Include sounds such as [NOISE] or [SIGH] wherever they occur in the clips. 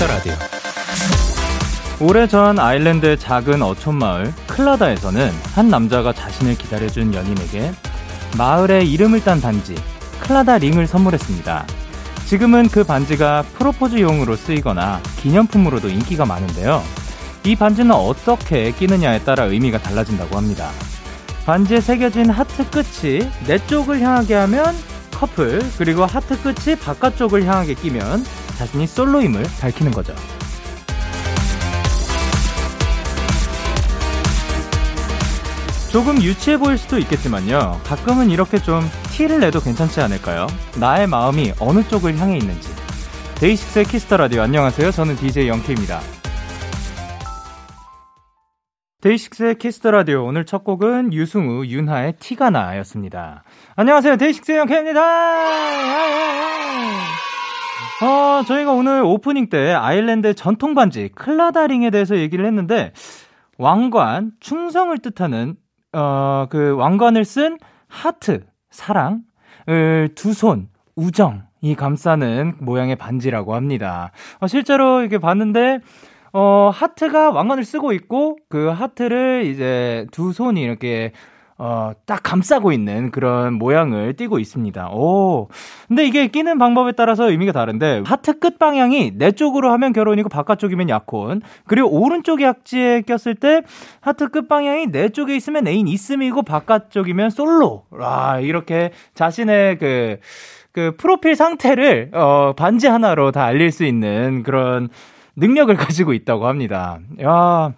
데이식스의 키스터 라디오. 오래전 아일랜드의 작은 어촌 마을 클라다에서는 한 남자가 자신을 기다려준 연인에게 마을의 이름을 딴 반지 클라다 링을 선물했습니다. 지금은 그 반지가 프로포즈용으로 쓰이거나 기념품으로도 인기가 많은데요. 이 반지는 어떻게 끼느냐에 따라 의미가 달라진다고 합니다. 반지에 새겨진 하트 끝이 내 쪽을 향하게 하면 커플, 그리고 하트 끝이 바깥쪽을 향하게 끼면 자신이 솔로임을 밝히는 거죠. 조금 유치해 보일 수도 있겠지만요. 가끔은 이렇게 좀 티를 내도 괜찮지 않을까요? 나의 마음이 어느 쪽을 향해 있는지. 데이식스의 키스 더 라디오 안녕하세요. 저는 DJ 영케입니다. 데이식스의 키스 더 라디오 오늘 첫 곡은 유승우 윤하의 티가 나였습니다. 안녕하세요. 데이식스의 영케입니다. 어, 저희가 오늘 오프닝 때 아일랜드 전통 반지 클라다링에 대해서 얘기를 했는데 왕관, 충성을 뜻하는 어, 그 왕관을 쓴 하트, 사랑을 두 손, 우정 이 감싸는 모양의 반지라고 합니다. 어, 실제로 이렇게 봤는데 어, 하트가 왕관을 쓰고 있고 그 하트를 이제 두 손이 이렇게 어, 딱 감싸고 있는 그런 모양을 띠고 있습니다. 오. 근데 이게 끼는 방법에 따라서 의미가 다른데, 하트 끝 방향이 내 쪽으로 하면 결혼이고 바깥쪽이면 약혼. 그리고 오른쪽 약지에 꼈을 때, 하트 끝 방향이 내 쪽에 있으면 애인 있음이고 바깥쪽이면 솔로. 아, 이렇게 자신의 그, 그 프로필 상태를, 어, 반지 하나로 다 알릴 수 있는 그런 능력을 [LAUGHS] 가지고 있다고 합니다. 야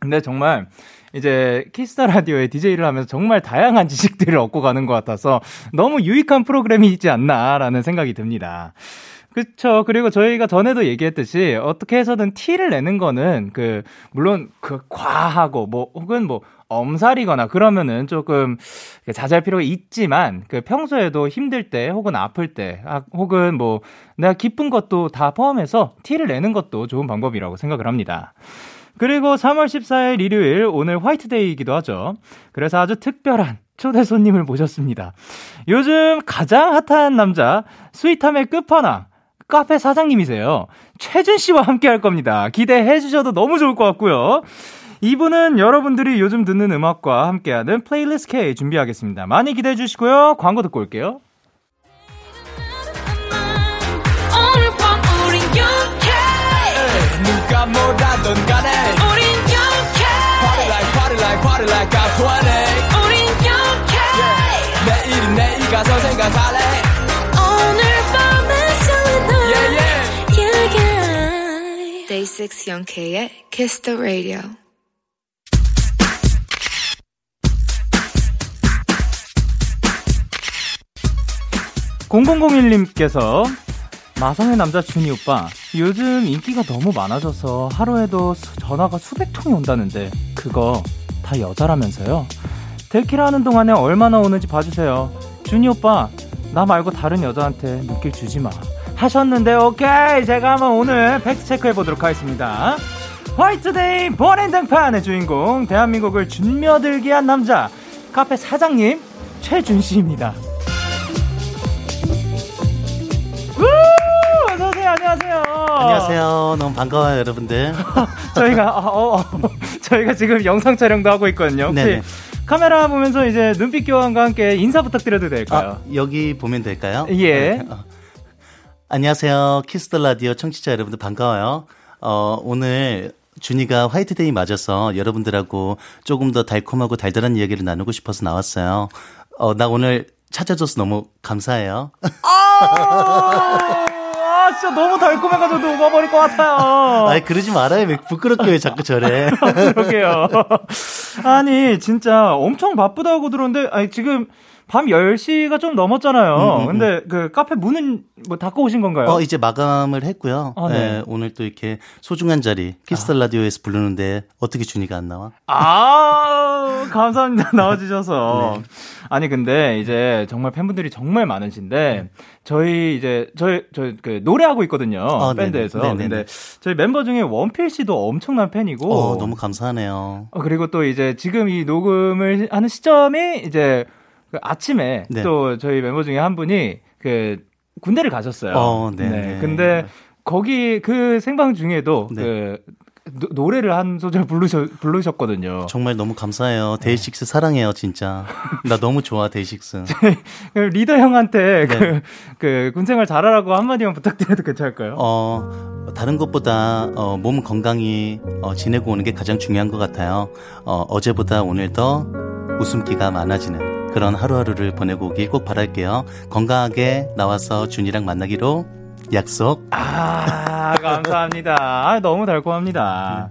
근데 정말, 이제 키스 더 라디오에 DJ를 하면서 정말 다양한 지식들을 얻고 가는 것 같아서 너무 유익한 프로그램이지 않나라는 생각이 듭니다. 그쵸. 그리고 저희가 전에도 얘기했듯이 어떻게 해서든 티를 내는 거는 그, 물론 그 과하고 뭐, 혹은 뭐, 엄살이거나 그러면은 조금 자제할 필요가 있지만 그 평소에도 힘들 때 혹은 아플 때 아, 혹은 뭐 내가 기쁜 것도 다 포함해서 티를 내는 것도 좋은 방법이라고 생각을 합니다. 그리고 3월 14일 일요일 오늘 화이트데이이기도 하죠. 그래서 아주 특별한 초대 손님을 모셨습니다. 요즘 가장 핫한 남자 스윗함의 끝판왕 카페 사장님이세요. 최준 씨와 함께 할 겁니다. 기대해 주셔도 너무 좋을 것 같고요. 2부는 여러분들이 요즘 듣는 음악과 함께하는 플레이리스트 K 준비하겠습니다. 많이 기대해 주시고요. 광고 듣고 올게요. 누가 뭐라던 간에 우린 영케 Party like party like party like I'm 20 우린 영케 yeah. 내일은 내일 가서 생각할래 오늘 밤에 설레는 yeah, yeah. yeah, yeah. Day 6 영케의 Kiss the Radio 0001님께서 마성의 남자 준이 오빠, 요즘 인기가 너무 많아져서 하루에도 전화가 수백 통이 온다는데, 그거 다 여자라면서요? 데키라 하는 동안에 얼마나 오는지 봐주세요. 준이 오빠, 나 말고 다른 여자한테 눈길 주지 마. 하셨는데, 오케이! 제가 한번 오늘 팩트 체크해 보도록 하겠습니다. 화이트데이 본인 등판의 주인공, 대한민국을 준며들게 한 남자, 카페 사장님, 최준 씨입니다. 안녕하세요. 너무 반가워요, 여러분들. [LAUGHS] 저희가 어, 어, [LAUGHS] 저희가 지금 영상 촬영도 하고 있거든요. 네. 카메라 보면서 이제 눈빛 교환과 함께 인사 부탁드려도 될까요? 아, 여기 보면 될까요? 예. 네. 어. 안녕하세요. 키스 더 라디오 청취자 여러분들 반가워요. 어, 오늘 준이가 화이트데이 맞아서 여러분들하고 조금 더 달콤하고 달달한 이야기를 나누고 싶어서 나왔어요. 어, 나 오늘 찾아줘서 너무 감사해요. 아~ 진짜 너무 달콤해가지고 녹아버릴 것 같아요. 아니, 그러지 말아요. 왜 부끄럽게 왜 자꾸 저래. [LAUGHS] 그러게요. 아니, 진짜 엄청 바쁘다고 들었는데, 아니, 지금 밤 10시가 좀 넘었잖아요. 음, 음, 음, 근데 그 카페 문은 뭐 닫고 오신 건가요? 어, 이제 마감을 했고요. 아, 네. 네. 오늘 또 이렇게 소중한 자리 키스 더 아. 라디오에서 부르는데 어떻게 준이가 안 나와? 아, 감사합니다. [LAUGHS] 나와 주셔서. 네. 아니 근데 이제 정말 팬분들이 정말 많으신데 저희 이제 저희 저희 그 노래하고 있거든요. 아, 밴드에서. 네네. 근데 저희 멤버 중에 원필 씨도 엄청난 팬이고. 어, 너무 감사하네요. 어, 그리고 또 이제 지금 이 녹음을 하는 시점이 이제 그 아침에 네. 또 저희 멤버 중에 한 분이 그 군대를 가셨어요. 어, 네. 네. 근데 거기 그 생방 중에도 네. 그 노, 노래를 한 소절 부르셔, 부르셨거든요. 정말 너무 감사해요. 네. 데이식스 사랑해요, 진짜. 나 너무 좋아, 데이식스. [LAUGHS] 그 리더 형한테 네. 그, 그, 군생활 잘하라고 한마디만 부탁드려도 괜찮을까요? 어, 다른 것보다, 어, 몸 건강히, 어, 지내고 오는 게 가장 중요한 것 같아요. 어, 어제보다 오늘 더 웃음기가 많아지는 그런 하루하루를 보내고 오길 꼭 바랄게요. 건강하게 나와서 준이랑 만나기로 약속. 아, 감사합니다. 아, 너무 달콤합니다.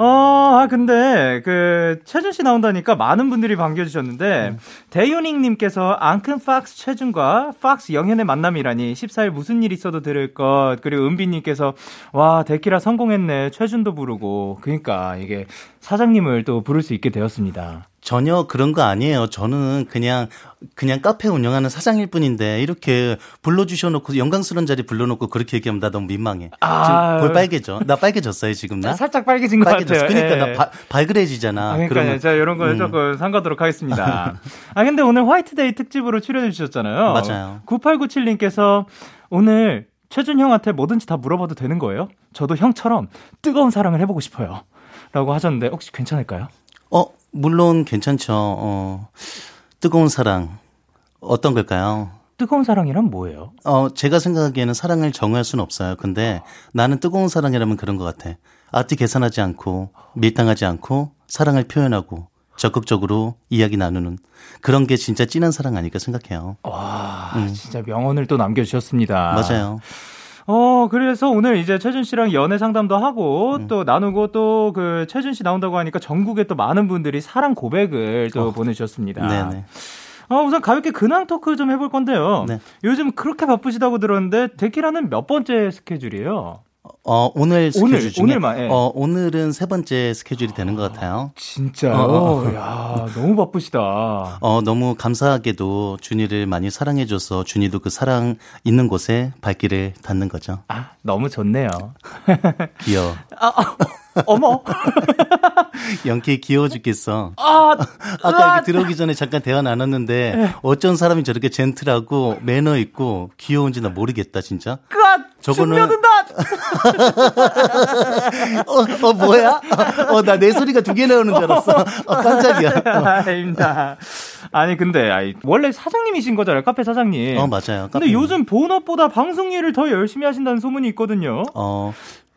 어, 아, 근데, 그, 최준 씨 나온다니까 많은 분들이 반겨주셨는데, 음. 대윤익님께서 앙큰 팍스 최준과 팍스 영현의 만남이라니, 14일 무슨 일 있어도 들을 것, 그리고 은비님께서, 와, 데키라 성공했네, 최준도 부르고, 그니까, 이게, 사장님을 또 부를 수 있게 되었습니다. 전혀 그런 거 아니에요. 저는 그냥 그냥 카페 운영하는 사장일 뿐인데 이렇게 불러주셔놓고 영광스러운 자리 불러놓고 그렇게 얘기하면 나 너무 민망해. 아, 볼 빨개져. 나 빨개졌어요 지금 나. 살짝 빨개진 것 빨개졌어. 같아요. 그러니까 예. 나 바, 발그레지잖아. 아, 그러니까 자 이런 거에 음. 조금 상가도록 하겠습니다. [LAUGHS] 아 근데 오늘 화이트데이 특집으로 출연해 주셨잖아요. 맞아요. 9897님께서 오늘 최준 형한테 뭐든지 다 물어봐도 되는 거예요? 저도 형처럼 뜨거운 사랑을 해보고 싶어요. 라고 하셨는데 혹시 괜찮을까요? 어, 물론 괜찮죠. 어, 뜨거운 사랑. 어떤 걸까요? 뜨거운 사랑이란 뭐예요? 어, 제가 생각하기에는 사랑을 정할 수는 없어요. 근데 나는 뜨거운 사랑이라면 그런 것 같아. 앞뒤 계산하지 않고, 밀당하지 않고, 사랑을 표현하고, 적극적으로 이야기 나누는 그런 게 진짜 진한 사랑 아닐까 생각해요. 와, 음. 진짜 명언을 또 남겨주셨습니다. 맞아요. 어, 그래서 오늘 이제 최준 씨랑 연애 상담도 하고 음. 또 나누고 또 그 최준 씨 나온다고 하니까 전국에 또 많은 분들이 사랑 고백을 또 어. 보내주셨습니다. 네네. 어, 우선 가볍게 근황 토크 좀 해볼 건데요. 네. 요즘 그렇게 바쁘시다고 들었는데 데키라는 몇 번째 스케줄이에요? 어, 오늘 스케줄 오늘, 중에 오늘 만, 예. 어, 오늘은 세 번째 스케줄이 되는 것 같아요. 진짜요? 어, 어. 야, 너무 바쁘시다. 어, 너무 감사하게도 준이를 많이 사랑해 줘서 준이도 그 사랑 있는 곳에 발길을 닿는 거죠. 아, 너무 좋네요. [LAUGHS] 귀여워. 아, 아. 어머. [LAUGHS] 영케이 귀여워 죽겠어. 아, 아까 여기 들어오기 전에 잠깐 대화 나눴는데 네. 어쩐 사람이 저렇게 젠틀하고 매너 있고 귀여운지 나 모르겠다 진짜. 끝. 저거는 [LAUGHS] 어, 어 뭐야? 어 나 내 소리가 두 개 나오는 줄 알았어. 어, 깜짝이야. 아닙니다. 아니 근데 아이, 원래 사장님이신 거잖아요 카페 사장님. 어 맞아요. 근데 요즘 본업보다 방송 일을 더 열심히 하신다는 소문이 있거든요. 어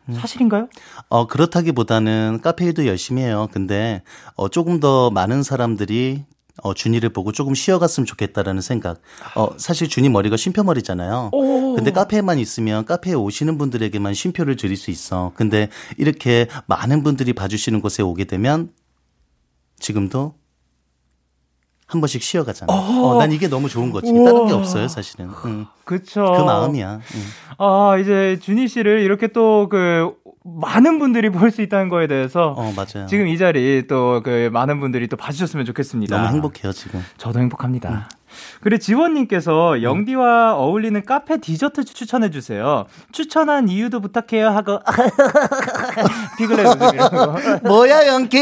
음. 사실인가요? 어, 그렇다기보다는 카페 일도 열심히 해요. 근데, 어, 조금 더 많은 사람들이 어, 준이를 보고 조금 쉬어갔으면 좋겠다라는 생각. 어, 사실 준이 머리가 쉼표머리잖아요. 오. 근데 카페에만 있으면 카페에 오시는 분들에게만 쉼표를 드릴 수 있어. 근데 이렇게 많은 분들이 봐주시는 곳에 오게 되면 지금도 한 번씩 쉬어가잖아. 어, 어, 난 이게 너무 좋은 거지. 우와. 다른 게 없어요, 사실은. 응. 그쵸. 그 마음이야. 응. 아, 이제 준희 씨를 이렇게 또 그 많은 분들이 볼 수 있다는 거에 대해서 어, 맞아요. 지금 이 자리 또 그 많은 분들이 또 봐주셨으면 좋겠습니다. 너무 행복해요, 지금. 저도 행복합니다. 응. 그리고 지원님께서 음. 영디와 어울리는 카페 디저트 추천해 주세요. 추천한 이유도 부탁해요 하고 [LAUGHS] 피글렛. [LAUGHS] 뭐야 영기?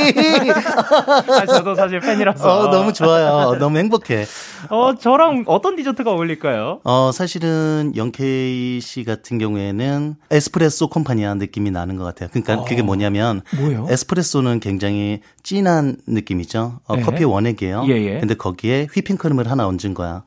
아, 저도 사실 팬이라서. 어, 너무 좋아요. 너무 행복해. 어 저랑 어떤 디저트가 어울릴까요? 어 사실은 영케이 씨 같은 경우에는 에스프레소 콤파니아 느낌이 나는 것 같아요. 그러니까 어, 그게 뭐냐면 뭐요? 에스프레소는 굉장히 진한 느낌이죠. 어, 네. 커피 원액이에요. 예, 예. 근데 거기에 휘핑크림을 하나 얹은 거야.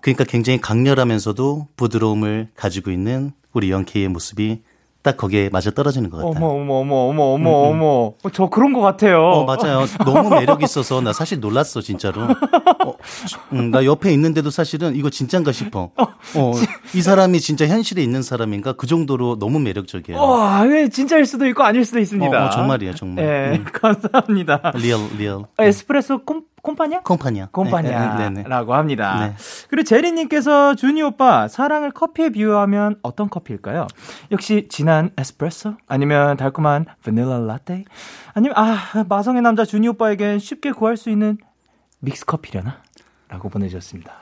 그러니까 굉장히 강렬하면서도 부드러움을 가지고 있는 우리 영케이의 모습이 딱 거기에 맞아 떨어지는 것 같아요. 어머 어머 어머 어머 어머 음, 음. 어머. 어, 저 그런 것 같아요. 어 맞아요. 너무 매력 있어서 나 사실 놀랐어 진짜로. 어, 음, 나 옆에 있는데도 사실은 이거 진짠가 싶어. 어, 어이 사람이 진짜 현실에 있는 사람인가 그 정도로 너무 매력적이에요. 와, 왜 진짜일 수도 있고 아닐 수도 있습니다. 어, 어 정말이야 정말. 네, 음. 감사합니다. real real. 에스프레소 콤 콤파니아? 콤파니아. 콤파니아라고 네, 네, 네. 합니다. 네. 그리고 제리님께서 준이 오빠 사랑을 커피에 비유하면 어떤 커피일까요? 역시 진한 에스프레소? 아니면 달콤한 바닐라 라떼? 아니면 아 마성의 남자 준이 오빠에겐 쉽게 구할 수 있는 믹스 커피려나? 라고 보내주셨습니다.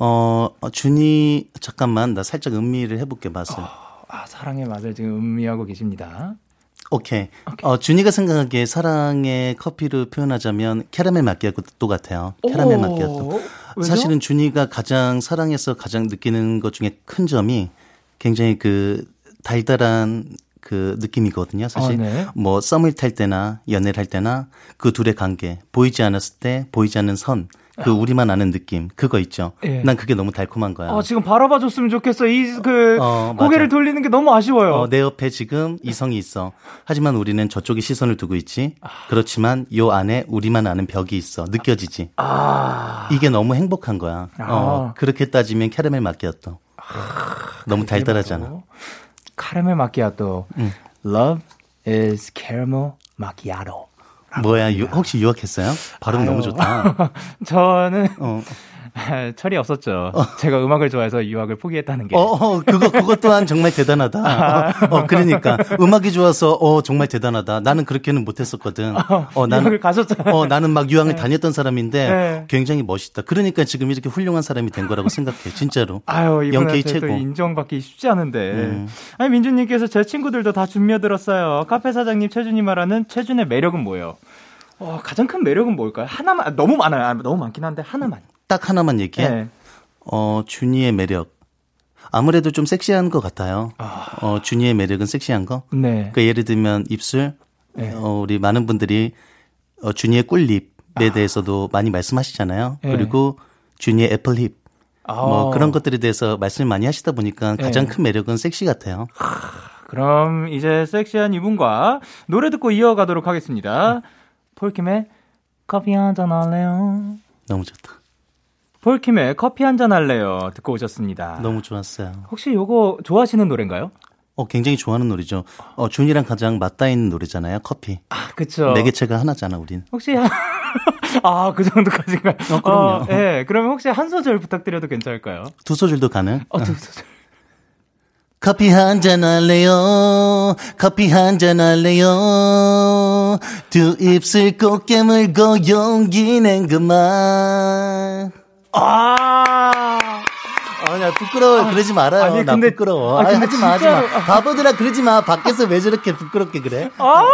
어 준이 잠깐만 나 살짝 음미를 해볼게 맛을. 어, 아 사랑의 맛을 지금 음미하고 계십니다. 오케이. 오케이. 어, 준이가 생각하기에 사랑의 커피를 표현하자면 캐러멜 마키아토 같아요. 캐러멜 마키아토. 사실은 준이가 가장 사랑해서 가장 느끼는 것 중에 큰 점이 굉장히 그 달달한 그 느낌이거든요, 사실. 어, 네. 뭐 썸을 탈 때나 연애를 할 때나 그 둘의 관계 보이지 않았을 때 보이지 않는 선. 그 우리만 아는 느낌 그거 있죠. 예. 난 그게 너무 달콤한 거야. 어, 지금 바라봐 줬으면 좋겠어. 이그 어, 고개를. 돌리는 게 너무 아쉬워요. 어, 내 옆에 지금 이성이 있어. 하지만 우리는 저쪽에 시선을 두고 있지. 그렇지만 요 안에 우리만 아는 벽이 있어. 느껴지지. 아. 이게 너무 행복한 거야. 어, 아. 그렇게 따지면 캐러멜 마키아또. 너무 달달하잖아. 카라멜 마키아토. Love is caramel macchiato. 뭐야, 유- 혹시 유학했어요? 발음 아유. 너무 좋다. [LAUGHS] 저는 어. [LAUGHS] 철이 없었죠. 제가 음악을 좋아해서 유학을 포기했다는 게. 어, 어, 그거, 그것 또한 정말 대단하다. 어, 그러니까. 음악이 좋아서, 어, 정말 대단하다. 나는 그렇게는 못했었거든. 어, 유학을 가셨잖아요. 어, 나는 막 유학을 다녔던 사람인데 네. 굉장히 멋있다. 그러니까 지금 이렇게 훌륭한 사람이 된 거라고 생각해. 진짜로. 아유, 영케이 최고. 인정받기 쉽지 않은데. 음. 아니, 민준님께서 제 친구들도 다 준비해 들었어요. 카페 사장님 최준이 말하는 최준의 매력은 뭐예요? 어, 가장 큰 매력은 뭘까요? 하나만, 아, 너무 많아요. 아, 너무 많긴 한데, 하나만. 딱 하나만 얘기해. 네. 어, 준이의 매력. 아무래도 좀 섹시한 것 같아요. 어, 준이의 매력은 섹시한 거. 네. 그러니까 예를 들면 입술. 네. 어, 우리 많은 분들이 어, 준이의 꿀립에 대해서도 많이 말씀하시잖아요. 네. 그리고 준이의 애플힙. 아, 뭐 그런 것들에 대해서 말씀을 많이 하시다 보니까 가장 네. 큰 매력은 섹시 같아요. 그럼 이제 섹시한 이분과 노래 듣고 이어가도록 하겠습니다. 폴킴의 커피 한 잔 할래요? 너무 좋다. 폴킴의 커피 한 잔 할래요? 듣고 오셨습니다. 너무 좋았어요. 혹시 요거 좋아하시는 노래인가요? 어, 굉장히 좋아하는 노래죠. 어, 준이랑 가장 맞닿아 있는 노래잖아요. 커피. 아, 그쵸. 네 개체가 하나잖아, 우린. 혹시 한- [LAUGHS] 아, 그 정도까지인가요? 어, 그럼요. 예, 그러면 혹시 한 소절 부탁드려도 괜찮을까요? 두 소절도 가능? 어, 두 소절. [LAUGHS] 커피 한 잔 할래요. 커피 한 잔 할래요. 두 입술 꼭 깨물고 용기 낸 그만. 아! 아, 나 부끄러워. 그러지 말아요. 아니, 나 근데- 부끄러워. 아, 아, 근데 하지 마, 하지 마. 바보들아, 그러지 마. 밖에서 왜 저렇게 부끄럽게 그래? 아!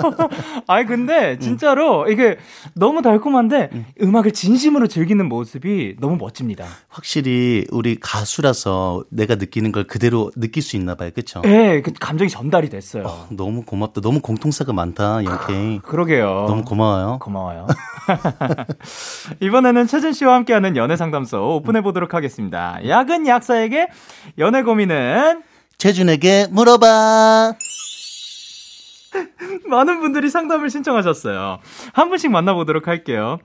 [LAUGHS] 아니, 근데, 진짜로, 이게 너무 달콤한데, 음. 악을 진심으로 즐기는 모습이 너무 멋집니다. 확실히 우리 가수라서 내가 느끼는 걸 그대로 느낄 수 있나 봐요. 그쵸? 예, 그 감정이 전달이 됐어요. 너무 고맙다. 너무 공통사가 많다, 영케이. 그러게요. 너무 고마워요. 고마워요. [LAUGHS] 이번에는 최진 씨와 함께하는 연애 상담소 오픈해 보도록 하겠습니다. 약은 약사에게 연애 고민은 최준에게 물어봐. [LAUGHS] 많은 분들이 상담을 신청하셨어요. 한 분씩 만나보도록 할게요.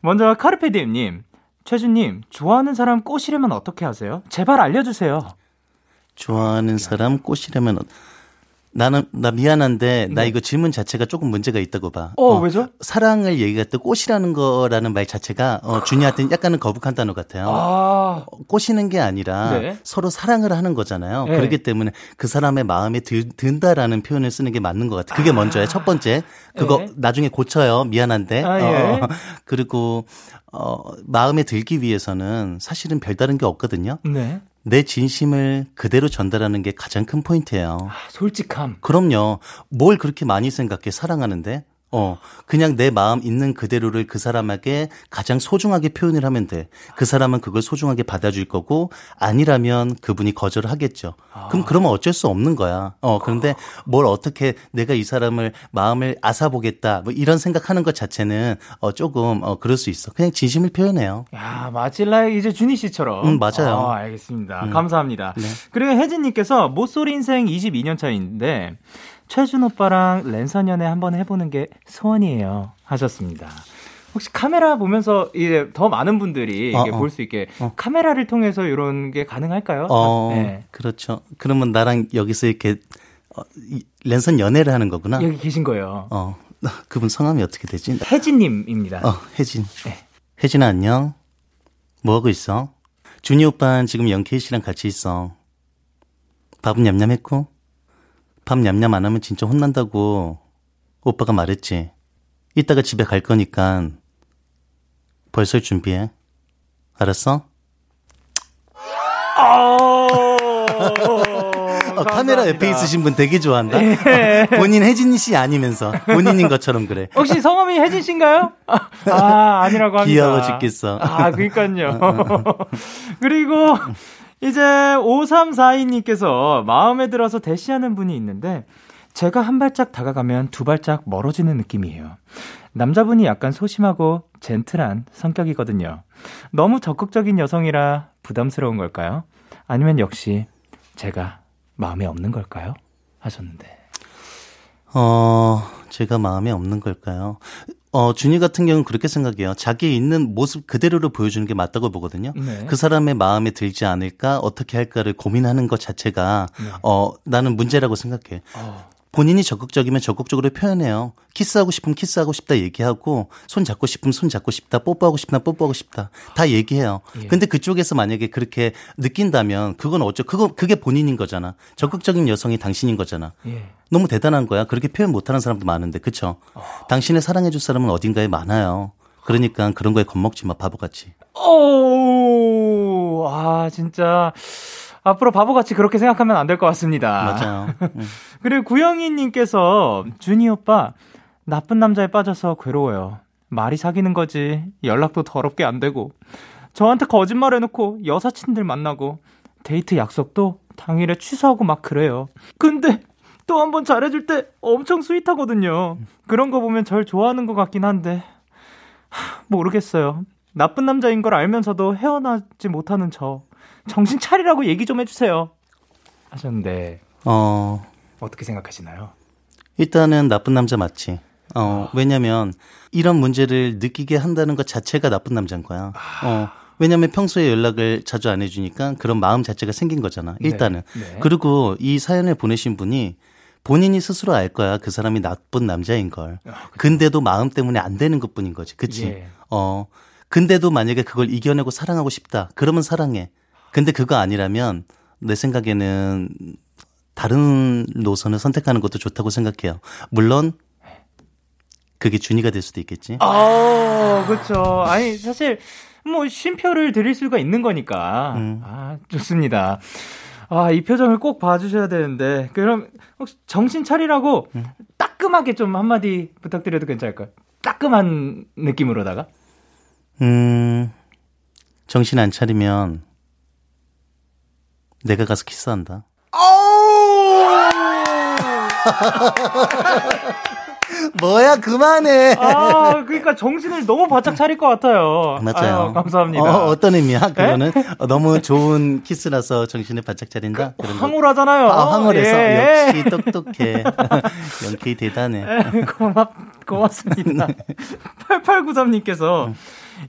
먼저 카르페디엠님, 최준님 좋아하는 사람 꼬시려면 어떻게 하세요? 제발 알려주세요. 좋아하는 사람 꼬시려면 어- 나는 나 미안한데 나 이거 질문 자체가 조금 문제가 있다고 봐. 어, 왜죠? 사랑을 얘기할 때 꽃이라는 거라는 말 자체가 어, 준이한테 약간은 거북한 단어 같아요. 아, 어, 꼬시는 게 아니라 네. 서로 사랑을 하는 거잖아요. 네. 그렇기 때문에 그 사람의 마음에 들, 든다라는 표현을 쓰는 게 맞는 것 같아요. 그게 먼저예요. 첫 번째. 그거 네. 나중에 고쳐요. 미안한데. 아, 예. 어, 그리고 어, 마음에 들기 위해서는 사실은 별다른 게 없거든요. 네. 내 진심을 그대로 전달하는 게 가장 큰 포인트예요. 아, 솔직함. 그럼요. 뭘 그렇게 많이 생각해 사랑하는데? 어, 그냥 내 마음 있는 그대로를 그 사람에게 가장 소중하게 표현을 하면 돼. 그 사람은 그걸 소중하게 받아줄 거고, 아니라면 그분이 거절을 하겠죠. 그럼 그러면 어쩔 수 없는 거야. 어, 그런데 뭘 어떻게 내가 이 사람을 마음을 앗아보겠다, 뭐 이런 생각하는 것 자체는, 어, 조금, 어, 그럴 수 있어. 그냥 진심을 표현해요. 야, 마칠라 이제 준희 씨처럼. 음, 맞아요. 아, 알겠습니다. 감사합니다. 네. 그리고 혜진 님께서 모쏠 인생 22년 차인데 최준 오빠랑 랜선 연애 한번 해보는 게 소원이에요. 하셨습니다. 혹시 카메라 보면서 이제 더 많은 분들이 어, 이게 어. 볼수 있게 어. 카메라를 통해서 이런 게 가능할까요? 어, 네. 그렇죠. 그러면 나랑 여기서 이렇게, 어, 이 랜선 연애를 하는 거구나. 여기 계신 거예요. 어, [LAUGHS] 그분 성함이 어떻게 되지? 혜진님입니다. 어, 혜진. 네. 혜진아, 안녕. 뭐 하고 있어? 준이 오빠는 지금 영케이 씨랑 같이 있어. 밥은 냠냠했고? 밥 냠냠 안 하면 진짜 혼난다고 오빠가 말했지. 이따가 집에 갈 거니까 벌써 준비해. 알았어? 어, 카메라 옆에 있으신 분 되게 좋아한다. 본인 혜진 씨 아니면서 본인인 것처럼 그래. 혹시 성함이 혜진 씨인가요? 아, 아, 아니라고 합니다. 귀여워 죽겠어. 아, 그니까요. 그리고 이제 5342님께서 마음에 들어서 대시하는 분이 있는데 제가 한 발짝 다가가면 두 발짝 멀어지는 느낌이에요. 남자분이 약간 소심하고 젠틀한 성격이거든요. 너무 적극적인 여성이라 부담스러운 걸까요? 아니면 역시 제가 마음에 없는 걸까요? 하셨는데. 어, 제가 마음에 없는 걸까요? 어, 준이 같은 경우는 그렇게 생각해요. 자기 있는 모습 그대로를 보여주는 게 맞다고 보거든요. 네. 그 사람의 마음에 들지 않을까, 어떻게 할까를 고민하는 것 자체가, 네. 어, 나는 문제라고 생각해. 어. 본인이 적극적이면 적극적으로 표현해요. 키스하고 싶으면 키스하고 싶다 얘기하고 손 잡고 싶으면 손 잡고 싶다 뽀뽀하고 싶다 뽀뽀하고 싶다 다 얘기해요. 예. 근데 그쪽에서 만약에 그렇게 느낀다면 그건 어쩌 그거 그게 본인인 거잖아. 적극적인 여성이 당신인 거잖아. 예. 너무 대단한 거야. 그렇게 표현 못하는 사람도 많은데 그쵸? 어. 당신을 사랑해줄 사람은 어딘가에 많아요. 그러니까 그런 거에 겁먹지 마 바보같이. 오, 아 진짜. 앞으로 바보같이 그렇게 생각하면 안 될 것 같습니다. 맞아요. 음. [LAUGHS] 그리고 구영희님께서 준이 오빠 나쁜 남자에 빠져서 괴로워요. 말이 사귀는 거지. 연락도 더럽게 안 되고. 저한테 거짓말 해놓고 여사친들 만나고 데이트 약속도 당일에 취소하고 막 그래요. 근데 또 한 번 잘해줄 때 엄청 스윗하거든요. 그런 거 보면 절 좋아하는 것 같긴 한데 하, 모르겠어요. 나쁜 남자인 걸 알면서도 헤어나지 못하는 저. 정신 차리라고 얘기 좀 해주세요. 하셨는데, 어, 어떻게 생각하시나요? 일단은 나쁜 남자 맞지. 어, 아. 왜냐면, 이런 문제를 느끼게 한다는 것 자체가 나쁜 남자인 거야. 아. 어, 왜냐면 평소에 연락을 자주 안 해주니까 그런 마음 자체가 생긴 거잖아. 네. 일단은. 네. 네. 그리고 이 사연을 보내신 분이 본인이 스스로 알 거야. 그 사람이 나쁜 남자인 걸. 아, 근데도 마음 때문에 안 되는 것 뿐인 거지. 그치? 예. 어. 근데도 만약에 그걸 이겨내고 사랑하고 싶다. 그러면 사랑해. 근데 그거 아니라면 내 생각에는 다른 노선을 선택하는 것도 좋다고 생각해요. 물론 그게 준이가 될 수도 있겠지. 아, 그렇죠. 아니 사실 뭐 쉼표를 드릴 수가 있는 거니까. 음. 아, 좋습니다. 아, 이 표정을 꼭 봐주셔야 되는데. 그럼 혹시 정신 차리라고 음. 따끔하게 좀 한마디 부탁드려도 괜찮을까요? 따끔한 느낌으로다가? 음, 정신 안 차리면 내가 가서 키스한다. [LAUGHS] 뭐야 그만해. 아 그러니까 정신을 너무 바짝 차릴 것 같아요. 맞아요. 아유, 감사합니다. 어, 떤 의미야? 그거는 네? 너무 좋은 키스라서 정신을 바짝 차린다. 그, 황홀하잖아요. 아, 황홀해서 예. 역시 똑똑해. [LAUGHS] 연기 대단해. 네, 고맙 고맙습니다. [LAUGHS] 8893님께서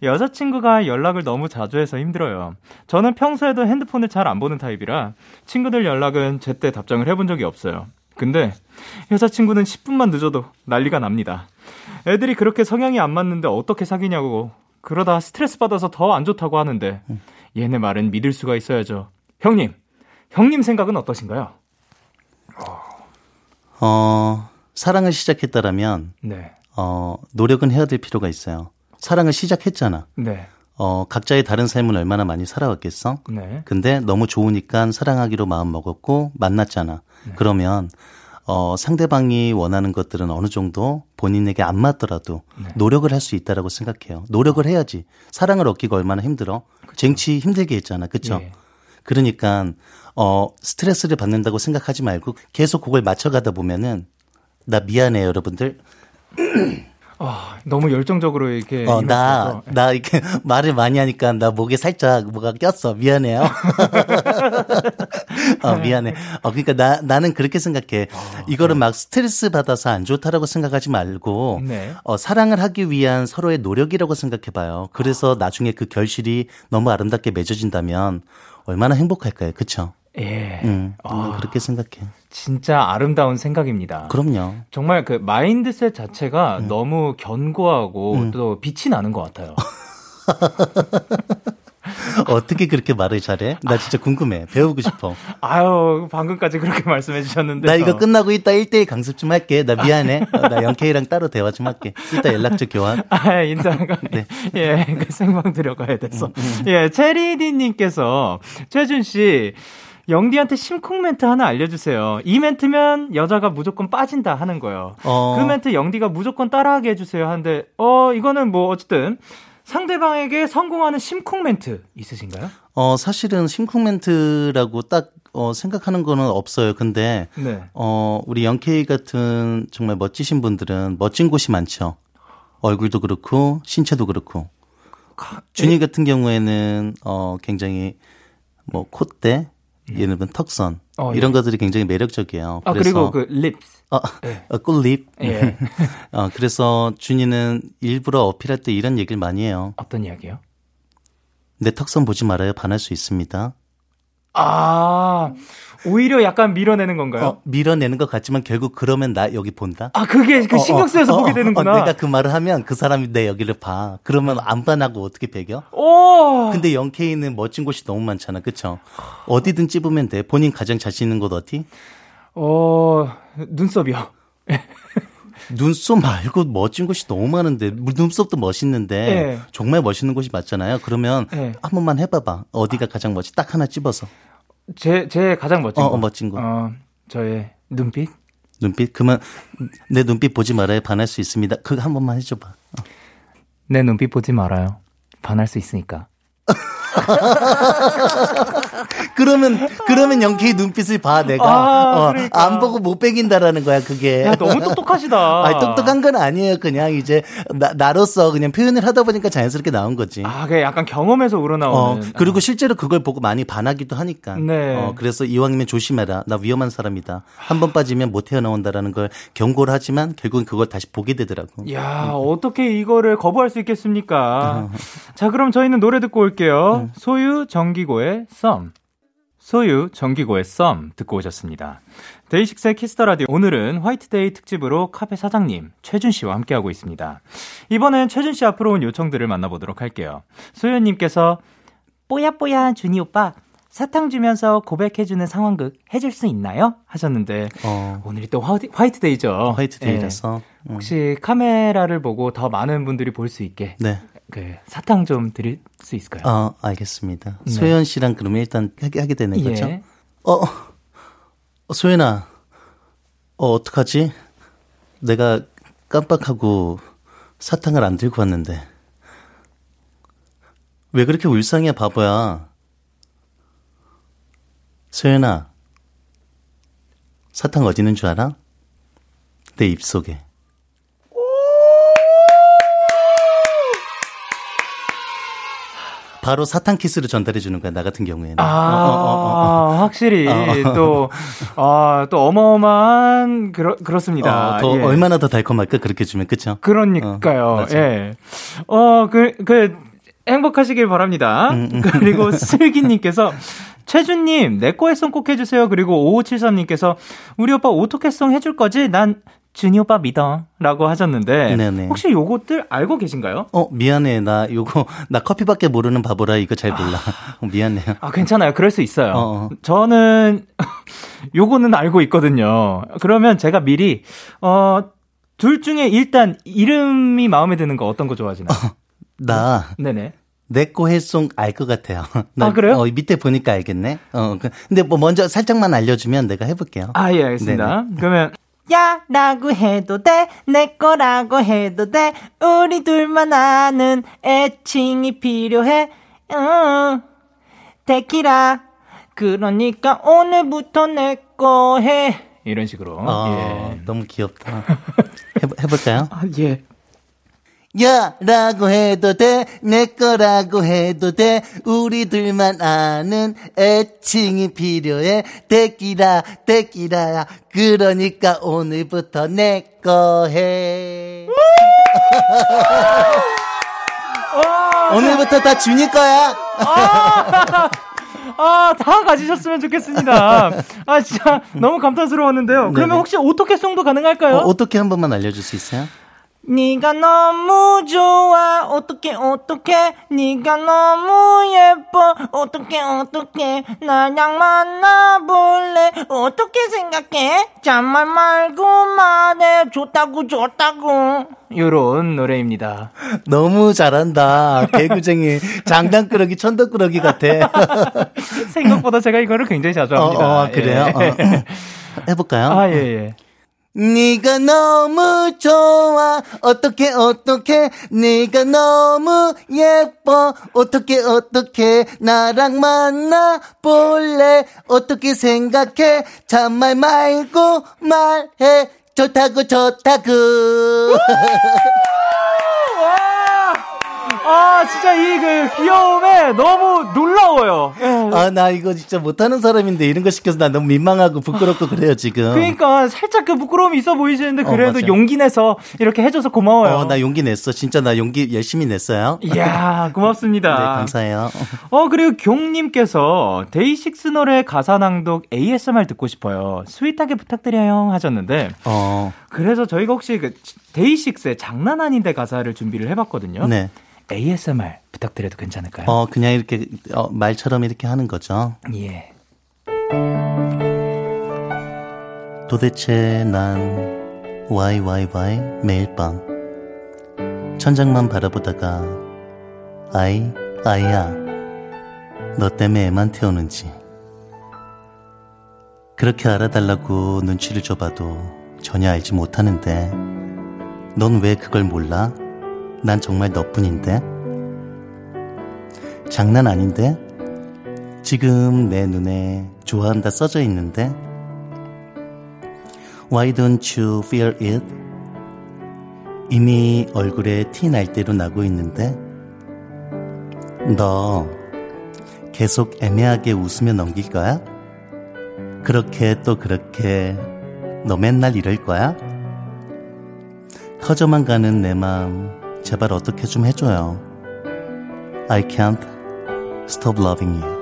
여자친구가 연락을 너무 자주 해서 힘들어요. 저는 평소에도 핸드폰을 잘 안 보는 타입이라 친구들 연락은 제때 답장을 해본 적이 없어요. 근데 여자친구는 10분만 늦어도 난리가 납니다. 애들이 그렇게 성향이 안 맞는데 어떻게 사귀냐고 그러다 스트레스 받아서 더 안 좋다고 하는데 얘네 말은 믿을 수가 있어야죠. 형님, 형님 생각은 어떠신가요? 어, 사랑을 시작했다라면 네. 어, 노력은 해야 될 필요가 있어요. 사랑을 시작했잖아. 네. 어, 각자의 다른 삶을 얼마나 많이 살아왔겠어? 네. 근데 너무 좋으니까 사랑하기로 마음 먹었고 만났잖아. 네. 그러면 어, 상대방이 원하는 것들은 어느 정도 본인에게 안 맞더라도 네. 노력을 할 수 있다라고 생각해요. 노력을 해야지. 사랑을 얻기가 얼마나 힘들어? 그쵸. 쟁취 힘들게 했잖아. 그쵸? 예. 그러니까 어, 스트레스를 받는다고 생각하지 말고 계속 그걸 맞춰가다 보면은 나 미안해요, 여러분들. [CLEARS THROAT] 아, 너무 열정적으로 이렇게. 어, 나, 나 이렇게 [LAUGHS] 말을 많이 하니까 나 목에 살짝 뭐가 꼈어. 미안해요. [LAUGHS] 어, 미안해. 어, 그러니까 나, 나는 그렇게 생각해. 어, 이거를 네. 막 스트레스 받아서 안 좋다라고 생각하지 말고, 네. 어, 사랑을 하기 위한 서로의 노력이라고 생각해 봐요. 그래서 나중에 그 결실이 너무 아름답게 맺어진다면 얼마나 행복할까요? 그쵸? 예. 음, 아, 그렇게 생각해. 진짜 아름다운 생각입니다. 그럼요. 정말 그 마인드셋 자체가 음. 너무 견고하고 음. 또 빛이 나는 것 같아요. [LAUGHS] 어떻게 그렇게 말을 잘해? 나 진짜 궁금해. 배우고 싶어. [LAUGHS] 아유, 방금까지 그렇게 말씀해 주셨는데. 나 이거 끝나고 이따 1대1 강습 좀 할게. 나 미안해. 어, 나 영케이랑 따로 대화 좀 할게. 이따 연락처 교환. [LAUGHS] 아, 인사가. 네. 예, 그 생방 들어가야 돼서. 음, 음. 예, 체리디님께서, 최준 씨, 영디한테 심쿵 멘트 하나 알려주세요. 이 멘트면 여자가 무조건 빠진다 하는 거예요. 어. 그 멘트 영디가 무조건 따라하게 해주세요 하는데, 어, 이거는 뭐, 어쨌든, 상대방에게 성공하는 심쿵 멘트 있으신가요? 어, 사실은 심쿵 멘트라고 딱, 어, 생각하는 거는 없어요. 근데, 네. 어, 우리 영케이 같은 정말 멋지신 분들은 멋진 곳이 많죠. 얼굴도 그렇고, 신체도 그렇고. 준이 같은 경우에는, 어, 굉장히, 뭐, 콧대, 예를 들면 턱선, 어, 예. 이런 것들이 굉장히 매력적이에요. 아, 그리고 그 립스. 어, 어, 꿀립. 예. [LAUGHS] 어, 그래서 준이는 일부러 어필할 때 이런 얘기를 많이 해요. 어떤 이야기요? 내 턱선 보지 말아요. 반할 수 있습니다. 아, 오히려 약간 밀어내는 건가요? 어, 밀어내는 것 같지만 결국 그러면 나 여기 본다? 아, 그게 그 신경 쓰여서 어, 어, 보게 어, 되는구나. 어, 내가 그 말을 하면 그 사람이 내 여기를 봐. 그러면 안 반하고 어떻게 배겨? 오! 근데 영케이는 멋진 곳이 너무 많잖아. 그쵸? 어디든 찝으면 돼. 본인 가장 자신 있는 곳 어디? 어, 눈썹이요. [LAUGHS] 눈썹 말고 멋진 곳이 너무 많은데 눈썹도 멋있는데 네. 정말 멋있는 곳이 맞잖아요. 그러면 네. 한 번만 해봐봐. 어디가 가장 멋지? 딱 하나 찝어서 제, 제 가장 멋진 어, 거. 어, 멋진 거. 어, 저의 눈빛? 눈빛 그만 내 눈빛 보지 말아야 반할 수 있습니다. 그거 한 번만 해줘봐. 어. 내 눈빛 보지 말아요. 반할 수 있으니까. [LAUGHS] 그러면 그러면 영케이 눈빛을 봐 내가 아, 어, 그러니까. 안 보고 못 빼긴다라는 거야 그게. 야, 너무 똑똑하시다. [LAUGHS] 아니, 똑똑한 건 아니에요. 그냥 이제 나, 나로서 그냥 표현을 하다 보니까 자연스럽게 나온 거지. 아, 그게 약간 경험에서 어, 우러나오는. 그리고 실제로 그걸 보고 많이 반하기도 하니까. 네. 어, 그래서 이왕이면 조심해라. 나 위험한 사람이다. 한 번 빠지면 못 헤어나온다라는 걸 경고를 하지만 결국은 그걸 다시 보게 되더라고. 야, 어떻게 이거를 거부할 수 있겠습니까? 어. 자, 그럼 저희는 노래 듣고 올게요. 음. 소유 정기고의 썸. 소유 정기고의 썸 듣고 오셨습니다. 데이식스의 Kiss the Radio 오늘은 화이트데이 특집으로 카페 사장님 최준 씨와 함께하고 있습니다. 이번엔 최준 씨 앞으로 온 요청들을 만나보도록 할게요. 소유님께서 뽀야뽀야 준이 오빠 사탕 주면서 고백해주는 상황극 해줄 수 있나요? 하셨는데 어, 오늘이 또 화이트, 화이트데이죠. 화이트데이라서. 예. 음. 혹시 카메라를 보고 더 많은 분들이 볼 수 있게 네. 그 사탕 좀 드릴 수 있을까요? 어, 알겠습니다. 네. 소연 씨랑 그러면 일단 하게, 하게 되는 거죠? 예. 어, 어, 소연아. 어, 어떡하지? 내가 깜빡하고 사탕을 안 들고 왔는데. 왜 그렇게 울상이야, 바보야? 소연아. 사탕 어디 있는 줄 알아? 내 입속에. 바로 사탕 키스를 전달해 주는 거야, 나 같은 경우에는. 아, 어, 어, 어, 어. 확실히 어. 또, 아, 또 어마어마한, 그렇, 그렇습니다. 어, 더 예. 얼마나 더 달콤할까 그렇게 주면 그쵸? 그러니까요. 어. 예. 어, 그, 그, 행복하시길 바랍니다. 음, 그리고 [LAUGHS] 슬기님께서 최준님, 내 거에 송꼭 해주세요. 그리고 5573님께서 우리 오빠 오토캐송 해줄 거지? 난 준이 오빠 믿어. 라고 하셨는데. 네네. 혹시 요것들 알고 계신가요? 어 미안해 나 요거 나 커피밖에 모르는 바보라 이거 잘 몰라 어, 미안해요. 아, 괜찮아요. 그럴 수 있어요. 어, 어. 저는 [LAUGHS] 요거는 알고 있거든요. 그러면 제가 미리 어, 둘 중에 일단 이름이 마음에 드는 거 어떤 거 좋아하시나요? 나 네네. 내꺼 해송 알 것 같아요. [LAUGHS] 나, 아, 그래요? 어, 밑에 보니까 알겠네. 어 그- 근데 뭐 먼저 살짝만 알려주면 내가 해볼게요. 아, 예, 알겠습니다. 그러면 야 라고 해도 돼, 내 거라고 해도 돼, 우리 둘만 아는 애칭이 필요해, 응, 데키라. 그러니까 오늘부터 내 거 해. 이런 식으로. 어, 예. 너무 귀엽다. 해보, 해볼까요? 아, 예. 야, 라고 해도 돼, 내 거라고 해도 돼, 우리들만 아는 애칭이 필요해, 데끼라, 데끼라야, 그러니까 오늘부터 내 거 해. 오늘부터 다 주니 거야. [LAUGHS] 아, 다 가지셨으면 좋겠습니다. 아, 진짜 너무 감탄스러웠는데요. 그러면 네네. 혹시 오토캐 송도 가능할까요? 어, 어떻게 한 번만 알려줄 수 있어요? 네가 너무 좋아 어떡해 어떡해 네가 너무 예뻐 어떡해 어떡해 나랑 만나볼래 어떻게 생각해 잔말 말고 말해 좋다고 좋다고 요런 노래입니다 너무 잘한다. 개구쟁이, 장난꾸러기, 천덕꾸러기 같아. 생각보다 제가 이거를 굉장히 자주 어, 합니다 어, 그래요? 예. 어. 해볼까요? 아 예 예 네가 너무 좋아. 어떻게 어떻게? 네가 너무 예뻐. 어떻게 어떻게? 나랑 만나 볼래? 어떻게 생각해? 참말 말고 말해. 좋다고 좋다고 아, 진짜 이 그 귀여움에 너무 놀라워요. 예. 아, 나 이거 진짜 못하는 사람인데 이런 거 시켜서 나 너무 민망하고 부끄럽고 그래요, 지금. 그러니까 살짝 그 부끄러움이 있어 보이시는데 어, 그래도 맞아. 용기 내서 이렇게 해줘서 고마워요. 어, 나 용기 냈어. 진짜 나 용기 열심히 냈어요. 이야, [LAUGHS] 네, 고맙습니다. 감사해요. 어, 그리고 경님께서 데이식스 노래 가사 낭독 ASMR 듣고 싶어요. sweet하게 부탁드려요. 하셨는데, 어, 그래서 저희가 혹시 그 데이식스의 장난 아닌데 가사를 준비를 해봤거든요. 네. ASMR 부탁드려도 괜찮을까요? 어, 그냥 이렇게, 어, 말처럼 이렇게 하는 거죠. 예. 도대체 난, why, 매일 밤. 천장만 바라보다가, 아이, 아이야. 너 때문에 애만 태우는지. 그렇게 알아달라고 눈치를 줘봐도 전혀 알지 못하는데, 넌 왜 그걸 몰라? 난 정말 너뿐인데? 장난 아닌데? 지금 내 눈에 좋아한다 써져 있는데? Why don't you feel it? 이미 얼굴에 티 날 대로 나고 있는데? 너 계속 애매하게 웃으며 넘길 거야? 그렇게 또 그렇게 너 맨날 이럴 거야? 커져만 가는 내 마음 제발 어떻게 좀 해줘요. I can't stop loving you.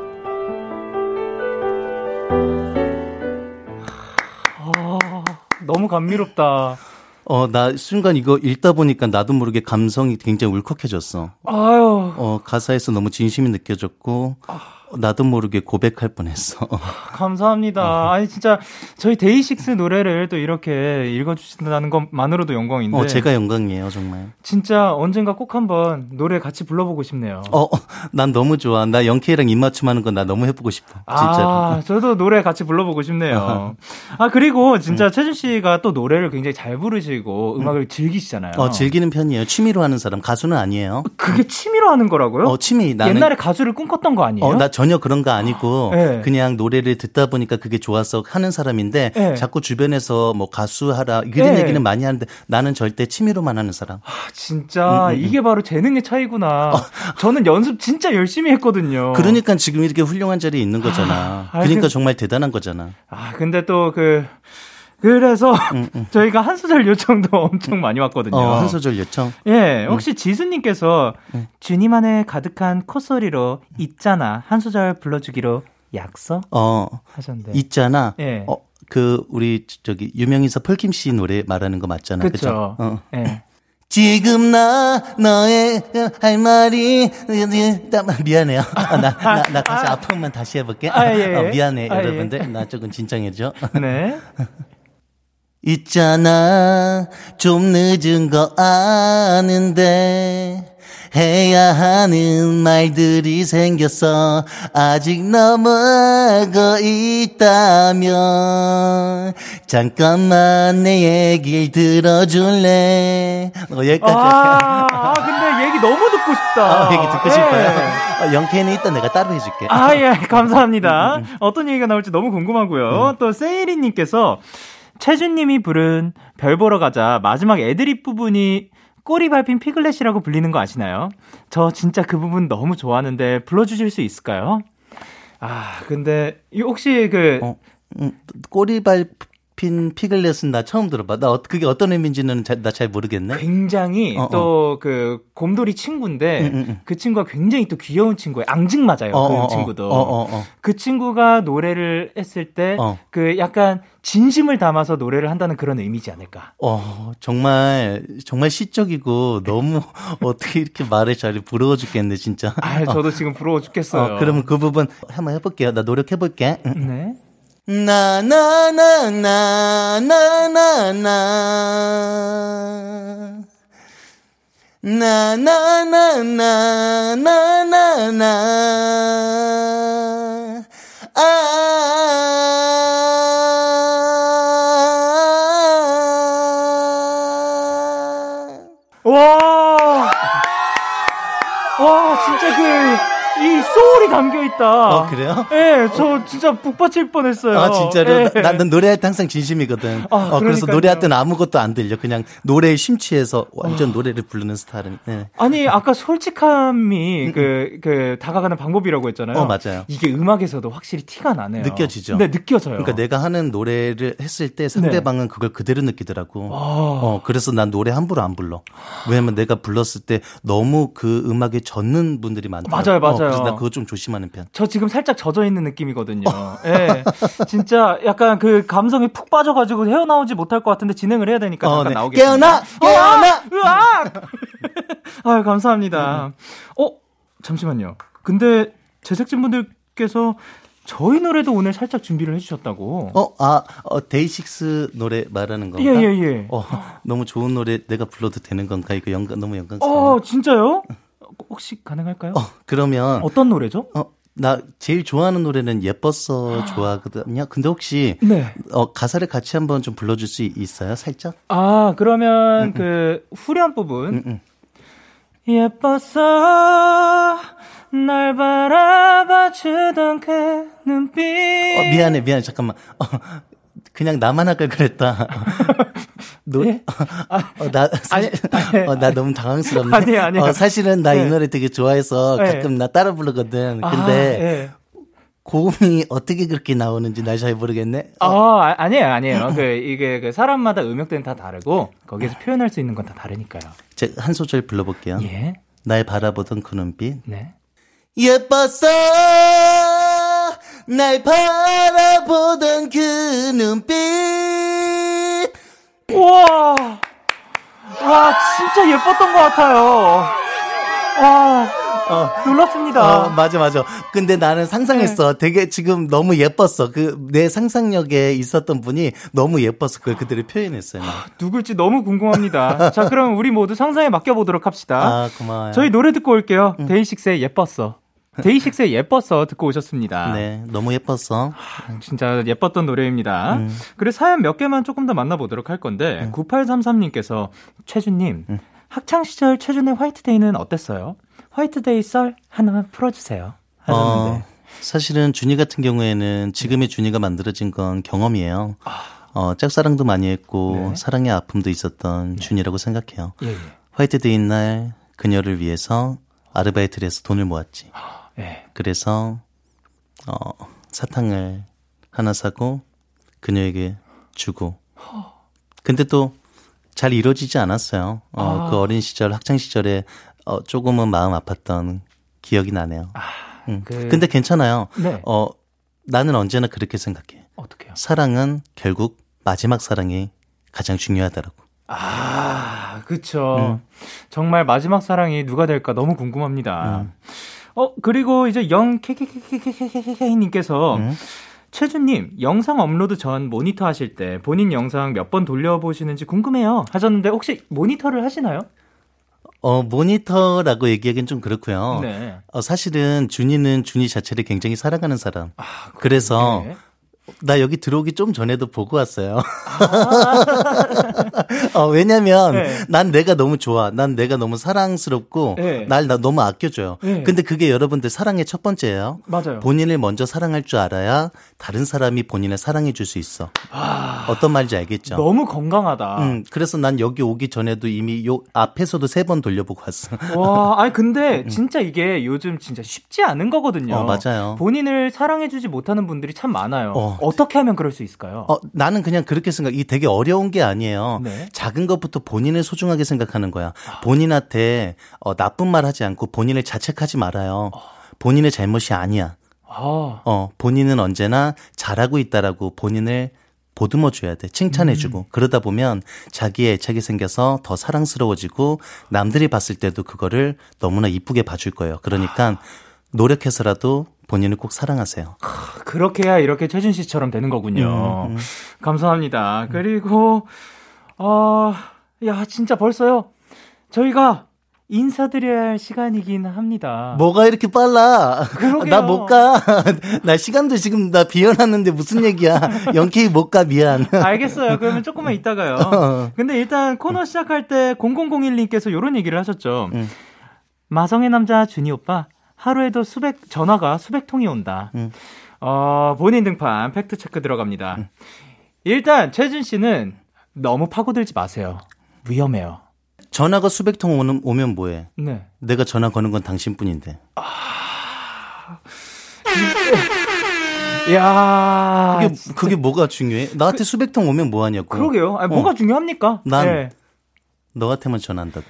너무 감미롭다. 어, 나 순간 이거 읽다 보니까 나도 모르게 감성이 굉장히 울컥해졌어. 아유, 어, 가사에서 너무 진심이 느껴졌고, 나도 모르게 고백할 뻔했어. [LAUGHS] 감사합니다. 아니, 진짜 저희 데이식스 노래를 또 이렇게 읽어주신다는 것만으로도 영광인데. 어, 제가 영광이에요, 정말. 진짜 언젠가 꼭 한번 노래 같이 불러보고 싶네요. 어, 어, 난 너무 좋아. 나 영케이랑 입맞춤 하는 거나 너무 해보고 싶어. 진짜로. 아, 저도 노래 같이 불러보고 싶네요. [LAUGHS] 아, 그리고 진짜 최준 씨가 또 노래를 굉장히 잘 부르시고 음악을 즐기시잖아요. 어, 즐기는 편이에요. 취미로 하는 사람. 가수는 아니에요. 그게 취미로 하는 거라고요? 어, 취미. 나는. 옛날에 가수를 꿈꿨던 거 아니에요? 어, 나 전혀 그런 거 아니고 네. 그냥 노래를 듣다 보니까 그게 좋아서 하는 사람인데 네. 자꾸 주변에서 뭐 가수 하라 이런 네. 얘기는 많이 하는데 나는 절대 취미로만 하는 사람. 아, 진짜 이게 바로 재능의 차이구나. 저는 연습 진짜 열심히 했거든요. 그러니까 지금 이렇게 훌륭한 자리에 있는 거잖아. 아, 그러니까 그- 정말 대단한 거잖아. 아, 근데 또 그, 그래서 [LAUGHS] 저희가 한 소절 요청도 [LAUGHS] 엄청 많이 왔거든요. 어, 한 소절 요청. 예, 혹시 지수님께서 주님 안에 가득한 콧소리로 있잖아 한 소절 불러주기로 약속 어, 하셨는데. 있잖아. 예. 어, 그 우리 저기 유명인사 폴킴 씨 노래 말하는 거 맞잖아. 그죠? 그쵸. 어. 예. 지금 나 너의 할 말이 미안해요. 아, 나, [LAUGHS] 나, 나 다시 아픔만 다시 해볼게. 아, 예, 예. 어, 미안해 아, 예. 여러분들. 나 조금 진정해줘. 네. 있잖아 좀 늦은 거 아는데 해야 하는 말들이 생겼어 아직 넘어가고 있다면 잠깐만 내 얘기를 들어줄래 어, 여기까지 아, 아, 근데 얘기 너무 듣고 싶다. 아, 얘기 듣고 예. 싶어요 어, 영케이는 이따 내가 따로 해줄게 아, 예, 음, 감사합니다. 어떤 얘기가 나올지 너무 궁금하고요. 또 세이리님께서 최준님이 부른 별 보러 가자 마지막 애드립 부분이 꼬리 밟힌 피글렛이라고 불리는 거 아시나요? 저 진짜 그 부분 너무 좋아하는데 불러주실 수 있을까요? 아, 근데 이 혹시 그 어, 음, 꼬리 밟 힌 피글렛은 나 처음 들어봐 나 어- 그게 어떤 의미인지는 나 잘 모르겠네 굉장히 어, 어. 또그 곰돌이 친구인데 음, 음, 음. 그 친구가 굉장히 또 귀여운 친구예요. 앙증 맞아요. 어, 그 어, 어. 친구도. 어, 어, 어. 그 친구가 노래를 했을 때 어. 그 약간 진심을 담아서 노래를 한다는 그런 의미지 않을까. 어, 정말, 정말 시적이고 너무 [LAUGHS] 어떻게 이렇게 말을 잘 부러워 죽겠네, 진짜. 아, 저도 지금 부러워 죽겠어요. 어, 그러면 그 부분 한번 해볼게요. 나 노력해볼게. 네. 나나나나나나나 나나나나나나나 아. 와. 와, 소울이 담겨 있다. 어, 그래요? 예, 저 진짜 북받칠 뻔했어요. 아, 진짜로? 예. 나, 난 노래할 때 항상 진심이거든. 아, 어, 그래서. 노래할 때는 아무것도 안 들려. 그냥 노래에 심취해서 완전 노래를 부르는 스타일은. 네. 아니, 아까 솔직함이 그, 그, 다가가는 방법이라고 했잖아요. 어, 맞아요. 이게 음악에서도 확실히 티가 나네요. 느껴지죠? 네, 느껴져요. 그러니까 내가 하는 노래를 했을 때 상대방은 그걸 그대로 느끼더라고. 네. 아. 어, 그래서 난 노래 함부로 안 불러. 왜냐면 내가 불렀을 때 너무 그 음악에 젖는 분들이 많다. 맞아요, 맞아요. 그래서 나 그거 좀 조심하는 편. 저 지금 살짝 젖어 있는 느낌이거든요. [LAUGHS] 예. 진짜 약간 그 감성에 푹 빠져가지고 헤어나오지 못할 것 같은데 진행을 해야 되니까 어, 잠깐 네. 나오겠습니다. 깨어나! 깨어나! 으악! [LAUGHS] 아유, 감사합니다. 어, 잠시만요. 근데 제작진 분들께서 저희 노래도 오늘 살짝 준비를 해주셨다고. 어, 아, 어, 데이식스 노래 말하는 건가? 예, 예, 예. 어, 너무 좋은 노래 내가 불러도 되는 건가? 이거 영광, 너무 영광스러워. 어, 진짜요? 혹시 가능할까요? 어, 그러면, 어떤 노래죠? 어, 나 제일 좋아하는 노래는 예뻤어 좋아하거든요. 근데 혹시, 네. 어, 가사를 같이 한번 좀 불러줄 수 있어요? 살짝? 아, 그러면 그 후렴 부분. 음, 음. 예뻤어 날 바라봐 주던 그 눈빛. 어, 미안해, 미안해, 잠깐만. 어, 그냥 나만 할걸 그랬다. [LAUGHS] 노, 예? [LAUGHS] 어, 나, 사실, 아니, 어, 나 너무 당황스럽네. 아니에요, 아니에요. 어, 사실은 나이 네. 노래 되게 좋아해서 네. 가끔 나 따라 부르거든. 아, 근데 예. 고음이 어떻게 그렇게 나오는지 날잘 모르겠네. 아, 아, 아니에요, 아니에요. [LAUGHS] 그, 이게, 그, 사람마다 음역대는 다 다르고, 거기에서 표현할 수 있는 건 다 다르니까요. 제가 한 소절 불러볼게요. 예. 날 바라보던 그 눈빛. 네. 예뻤어 날 바라보던 그 눈빛 우와! 와, 진짜 예뻤던 것 같아요. 와, 어, 놀랍습니다. 어, 맞아 맞아 근데 나는 상상했어 되게 지금 너무 예뻤어 그 내 상상력에 있었던 분이 너무 예뻐서 그걸 그대로 표현했어요 나. 누굴지 너무 궁금합니다. 자, 그럼 우리 모두 상상에 맡겨보도록 합시다. 아 고마워요 저희 노래 듣고 올게요. 데이식스의 예뻤어. 데이식스의 예뻤어 듣고 오셨습니다. 네 너무 예뻤어 진짜 예뻤던 노래입니다. 음. 그리고 사연 몇 개만 조금 더 만나보도록 할 건데, 9833님께서, 최준님, 음. 학창 시절 최준의 화이트데이는 어땠어요? 화이트데이 썰 하나만 풀어주세요. 하셨는데. 어, 사실은 준이 같은 경우에는 지금의 준이가 만들어진 건 경험이에요 어, 짝사랑도 많이 했고 네. 사랑의 아픔도 있었던 준이라고 생각해요 예, 예. 화이트데이 날 그녀를 위해서 아르바이트를 해서 돈을 모았지. 예. 그래서 어, 사탕을 하나 사고 그녀에게 주고. 근데 또 잘 이루어지지 않았어요. 어, 아. 그 어린 시절 학창 시절에 어, 조금은 마음 아팠던 기억이 나네요. 음. 그- 근데 괜찮아요. 네. 어, 나는 언제나 그렇게 생각해. 어떡해요? 사랑은 결국 마지막 사랑이 가장 중요하더라고. 아, 그쵸. 음. 정말 마지막 사랑이 누가 될까 너무 궁금합니다. 음. 어, 그리고 이제 영, 케케케케케케케님께서, 음. 최준님, 영상 업로드 전 모니터 하실 때 본인 영상 몇 번 돌려보시는지 궁금해요. 하셨는데, 혹시 모니터를 하시나요? 어, 모니터라고 얘기하기는 좀 그렇고요. 네. 어, 사실은 준이는 준이 자체를 굉장히 사랑하는 사람. 그래서 네. 나 여기 들어오기 좀 전에도 보고 왔어요. [LAUGHS] 어, 왜냐면 네. 난 내가 너무 좋아. 난 내가 너무 사랑스럽고 네. 날나 너무 아껴줘요. 네. 근데 그게 여러분들 사랑의 첫 번째예요. 맞아요. 본인을 먼저 사랑할 줄 알아야 다른 사람이 본인을 사랑해 줄 수 있어. 어떤 말인지 알겠죠? 아. 너무 건강하다. 음, 그래서 난 여기 오기 전에도 이미 요 앞에서도 세 번 돌려보고 왔어. 와, [LAUGHS] 아니, 근데 진짜 이게 요즘 진짜 쉽지 않은 거거든요. 어, 맞아요. 본인을 사랑해 주지 못하는 분들이 참 많아요. 어. 어. 떻게 하면 그럴 수 있을까요? 어, 나는 그냥 그렇게 생각, 이 되게 어려운 게 아니에요. 네. 작은 것부터 본인을 소중하게 생각하는 거야. 본인한테 어, 나쁜 말 하지 않고 본인을 자책하지 말아요. 본인의 잘못이 아니야. 아, 어, 본인은 언제나 잘하고 있다라고 본인을 보듬어 줘야 돼. 칭찬해 주고. 그러다 보면 자기의 애착이 생겨서 더 사랑스러워지고 남들이 봤을 때도 그거를 너무나 이쁘게 봐줄 거예요. 그러니까 노력해서라도 본인을 꼭 사랑하세요. 그렇게 해야 이렇게 최준 씨처럼 되는 거군요. 음, 감사합니다. 그리고, 어, 야, 진짜 벌써요. 저희가 인사드려야 할 시간이긴 합니다. 뭐가 이렇게 빨라? 나 못 가. [LAUGHS] 나 시간도 지금 나 비워놨는데 무슨 얘기야? [LAUGHS] 영케이 못 가, 미안. 알겠어요. 그러면 조금만 이따가요. [LAUGHS] 어. 근데 일단 코너 시작할 때 0001님께서 이런 얘기를 하셨죠. 음. 마성의 남자 준이 오빠 하루에도 수백 전화가 수백 통이 온다. 음. 어, 본인 등판 팩트 체크 들어갑니다. 음. 일단 최준 씨는 너무 파고들지 마세요. 위험해요. 전화가 수백 통 오면, 오면 뭐해? 네. 내가 전화 거는 건 당신뿐인데. 아. 야 그게, 그게 뭐가 중요해? 나한테 그, 수백 통 오면 뭐 하냐고. 그러게요. 아니, 뭐가 어. 중요합니까? 난 네. 너한테만 전화한다고.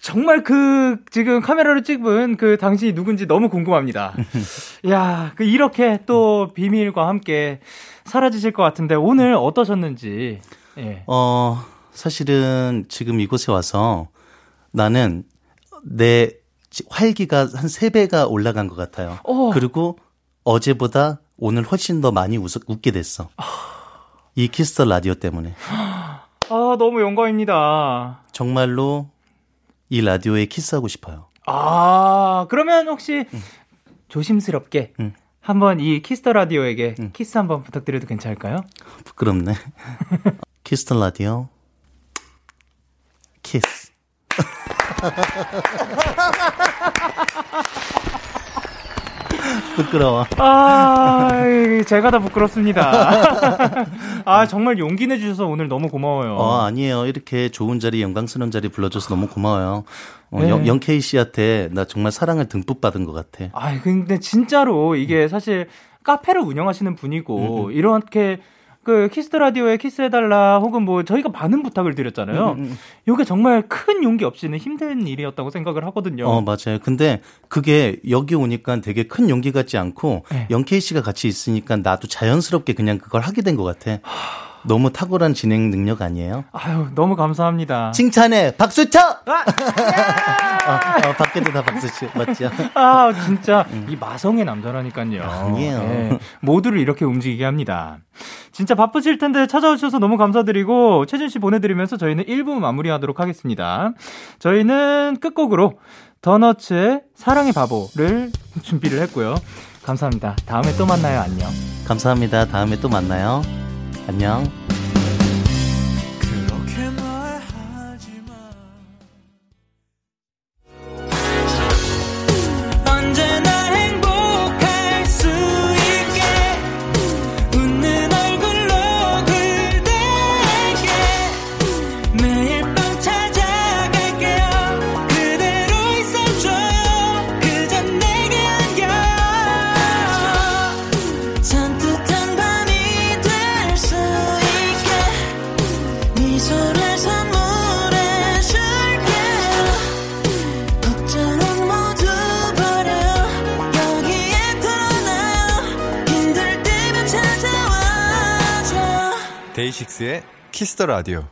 정말 그 지금 카메라로 찍은 그 당신이 누군지 너무 궁금합니다. [LAUGHS] 야, 그 이렇게 또 비밀과 함께 사라지실 것 같은데 오늘 어떠셨는지. 예. 어, 사실은 지금 이곳에 와서 나는 내 활기가 한 3배가 올라간 것 같아요. 어. 그리고 어제보다 오늘 훨씬 더 많이 웃, 웃게 됐어. 이 Kiss the Radio 때문에. [GASPS] 아, 너무 영광입니다. 정말로 이 라디오에 키스하고 싶어요. 아, 그러면 혹시 응. 조심스럽게 응. 한번 이 Kiss the Radio에게 응. 키스 한번 부탁드려도 괜찮을까요? 부끄럽네. [LAUGHS] Kiss the Radio 키스. [LAUGHS] [LAUGHS] 부끄러워. 아, 제가 다 부끄럽습니다. 아, 정말 용기 내주셔서 오늘 너무 고마워요. 어, 아니에요. 이렇게 좋은 자리, 영광스러운 자리 불러줘서 너무 고마워요. 어, 네. 영, 케이 씨한테 나 정말 사랑을 듬뿍 받은 것 같아. 아, 근데 진짜로 이게 사실 카페를 운영하시는 분이고, 음. 이렇게 그 Kiss the Radio에 키스해달라 혹은 뭐 저희가 많은 부탁을 드렸잖아요. 음, 음. 이게 음. 정말 큰 용기 없이는 힘든 일이었다고 생각을 하거든요. 어 맞아요. 근데 그게 여기 오니까 되게 큰 용기 같지 않고 네. 영케이 씨가 같이 있으니까 나도 자연스럽게 그냥 그걸 하게 된 것 같아. 너무 탁월한 진행 능력 아니에요? 아유, 너무 감사합니다. 칭찬해! 박수 쳐! 아, [LAUGHS] 어, 어, 밖에도 다 박수 치, 맞죠? 아, 진짜, 음. 이 마성의 남자라니까요. 아니에요. 네, 모두를 이렇게 움직이게 합니다. 진짜 바쁘실 텐데 찾아오셔서 너무 감사드리고, 최준 씨 보내드리면서 저희는 1부 마무리하도록 하겠습니다. 저희는 끝곡으로 더너츠의 사랑의 바보를 준비를 했고요. 감사합니다. 다음에 또 만나요. 안녕. 감사합니다. 다음에 또 만나요. 안녕. 데이식스의 키스터 라디오.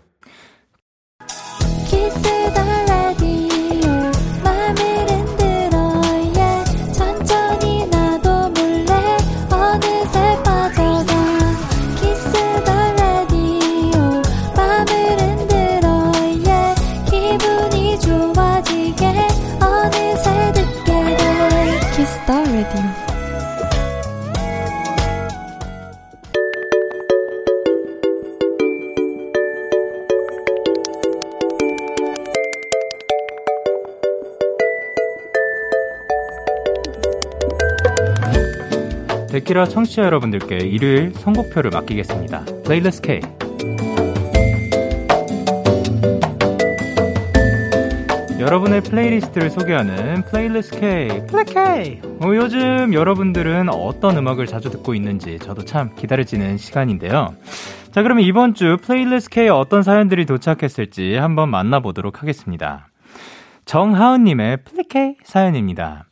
데키라 청취자 여러분들께 일요일 선곡표를 맡기겠습니다. Playlist K. 여러분의 playlist를 소개하는 Playlist K, Play K. 어, 요즘 여러분들은 어떤 음악을 자주 듣고 있는지 저도 참 기다려지는 시간인데요. 자, 그러면 이번 주 Playlist K에 어떤 사연들이 도착했을지 한번 만나보도록 하겠습니다. 정하은님의 Play K 사연입니다.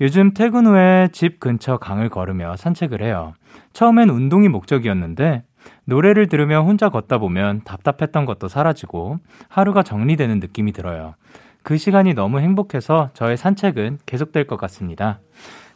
요즘 퇴근 후에 집 근처 강을 걸으며 산책을 해요. 처음엔 운동이 목적이었는데 노래를 들으며 혼자 걷다 보면 답답했던 것도 사라지고 하루가 정리되는 느낌이 들어요. 그 시간이 너무 행복해서 저의 산책은 계속될 것 같습니다.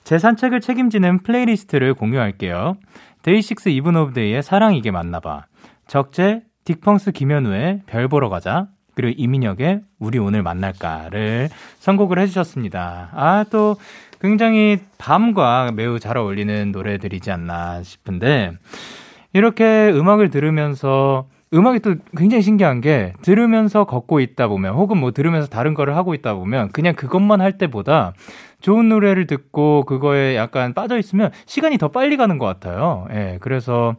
제 산책을 책임지는 playlist를 공유할게요. 데이식스 이븐 오브 데이의 사랑 이게 맞나봐. 적재 딕펑스 김현우의 별 보러 가자. 그리고 이민혁의 우리 오늘 만날까를 선곡을 해주셨습니다. 아, 또 굉장히 밤과 매우 잘 어울리는 노래들이지 않나 싶은데, 이렇게 음악을 들으면서 음악이 또 굉장히 신기한 게 들으면서 걷고 있다 보면 혹은 뭐 들으면서 다른 거를 하고 있다 보면 그냥 그것만 할 때보다 좋은 노래를 듣고 그거에 약간 빠져 있으면 시간이 더 빨리 가는 것 같아요. 예, 그래서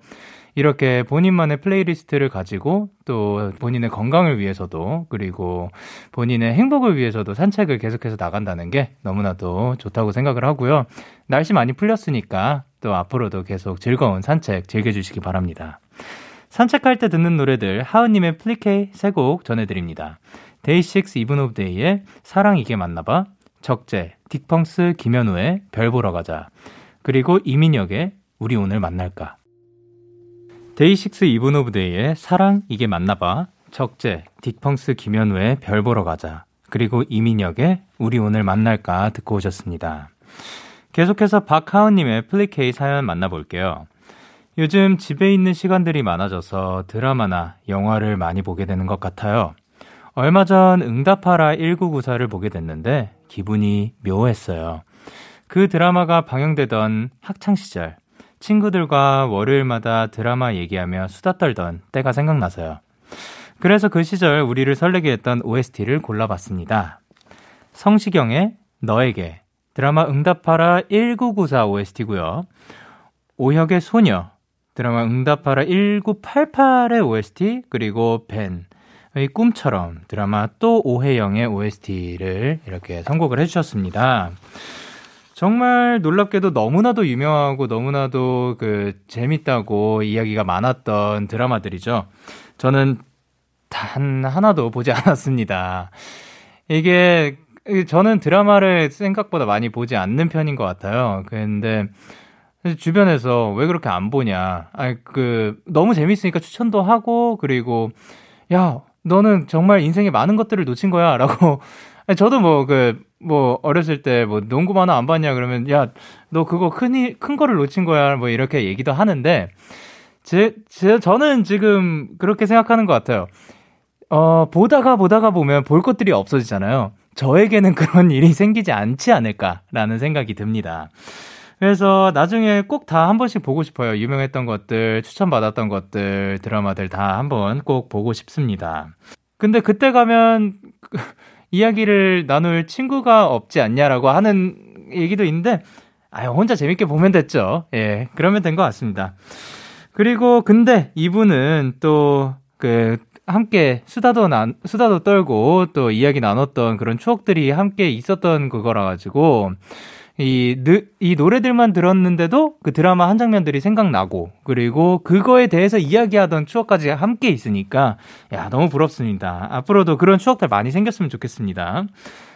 이렇게 본인만의 playlist를 가지고 또 본인의 건강을 위해서도 그리고 본인의 행복을 위해서도 산책을 계속해서 나간다는 게 너무나도 좋다고 생각을 하고요. 날씨 많이 풀렸으니까 또 앞으로도 계속 즐거운 산책 즐겨주시기 바랍니다. 산책할 때 듣는 노래들 하은님의 플리 K 세 곡 전해드립니다. 데이식스 이븐 오브 데이의 사랑 이게 맞나봐 적재 딕펑스 김현우의 별 보러 가자 그리고 이민혁의 우리 오늘 만날까 데이식스 이븐 오브 데이의 사랑 이게 맞나봐 적재 딕펑스 김현우의 별 보러 가자 그리고 이민혁의 우리 오늘 만날까 듣고 오셨습니다. 계속해서 박하은님의 플리케이 사연 만나볼게요. 요즘 집에 있는 시간들이 많아져서 드라마나 영화를 많이 보게 되는 것 같아요. 얼마 전 응답하라 1994를 보게 됐는데 기분이 묘했어요. 그 드라마가 방영되던 학창시절 친구들과 월요일마다 드라마 얘기하며 수다 떨던 때가 생각나서요. 그래서 그 시절 우리를 설레게 했던 OST를 골라봤습니다. 성시경의 너에게 드라마 응답하라 1994 OST고요. 오혁의 소녀 드라마 응답하라 1988의 OST, 그리고 벤의 꿈처럼 드라마 또 오해영의 OST를 이렇게 선곡을 해주셨습니다. 정말 놀랍게도 너무나도 유명하고 너무나도 그 재밌다고 이야기가 많았던 드라마들이죠. 저는 단 하나도 보지 [LAUGHS] 않았습니다. 이게 저는 드라마를 생각보다 많이 보지 않는 편인 것 같아요. 근데 주변에서 왜 그렇게 안 보냐. 아, 그, 너무 재밌으니까 추천도 하고, 그리고, 야, 너는 정말 인생에 많은 것들을 놓친 거야. 라고. 저도 뭐, 그, 뭐, 어렸을 때 뭐, 농구 만화 안 봤냐. 그러면, 야, 너 그거 큰, 큰 거를 놓친 거야. 뭐, 이렇게 얘기도 하는데, 제, 제, 저는 지금 그렇게 생각하는 것 같아요. 어, 보다가 보다가 보면 볼 것들이 없어지잖아요. 저에게는 [LAUGHS] 그런 일이 생기지 않지 않을까라는 생각이 듭니다. 그래서 나중에 꼭 다 한 번씩 보고 싶어요. 유명했던 것들, 추천받았던 것들, 드라마들 다 한 번 꼭 보고 싶습니다. 근데 그때 가면 [LAUGHS] 이야기를 나눌 친구가 없지 않냐라고 하는 얘기도 있는데, 아유, 혼자 재밌게 보면 됐죠. 예, 그러면 된 것 같습니다. 그리고 근데 이분은 또 그 함께 수다도 난 수다도 떨고 또 이야기 나눴던 그런 추억들이 함께 있었던 그거라 가지고 이, 이 노래들만 들었는데도 그 드라마 한 장면들이 생각나고, 그리고 그거에 대해서 이야기하던 추억까지 함께 있으니까, 야, 너무 부럽습니다. 앞으로도 그런 추억들 많이 생겼으면 좋겠습니다.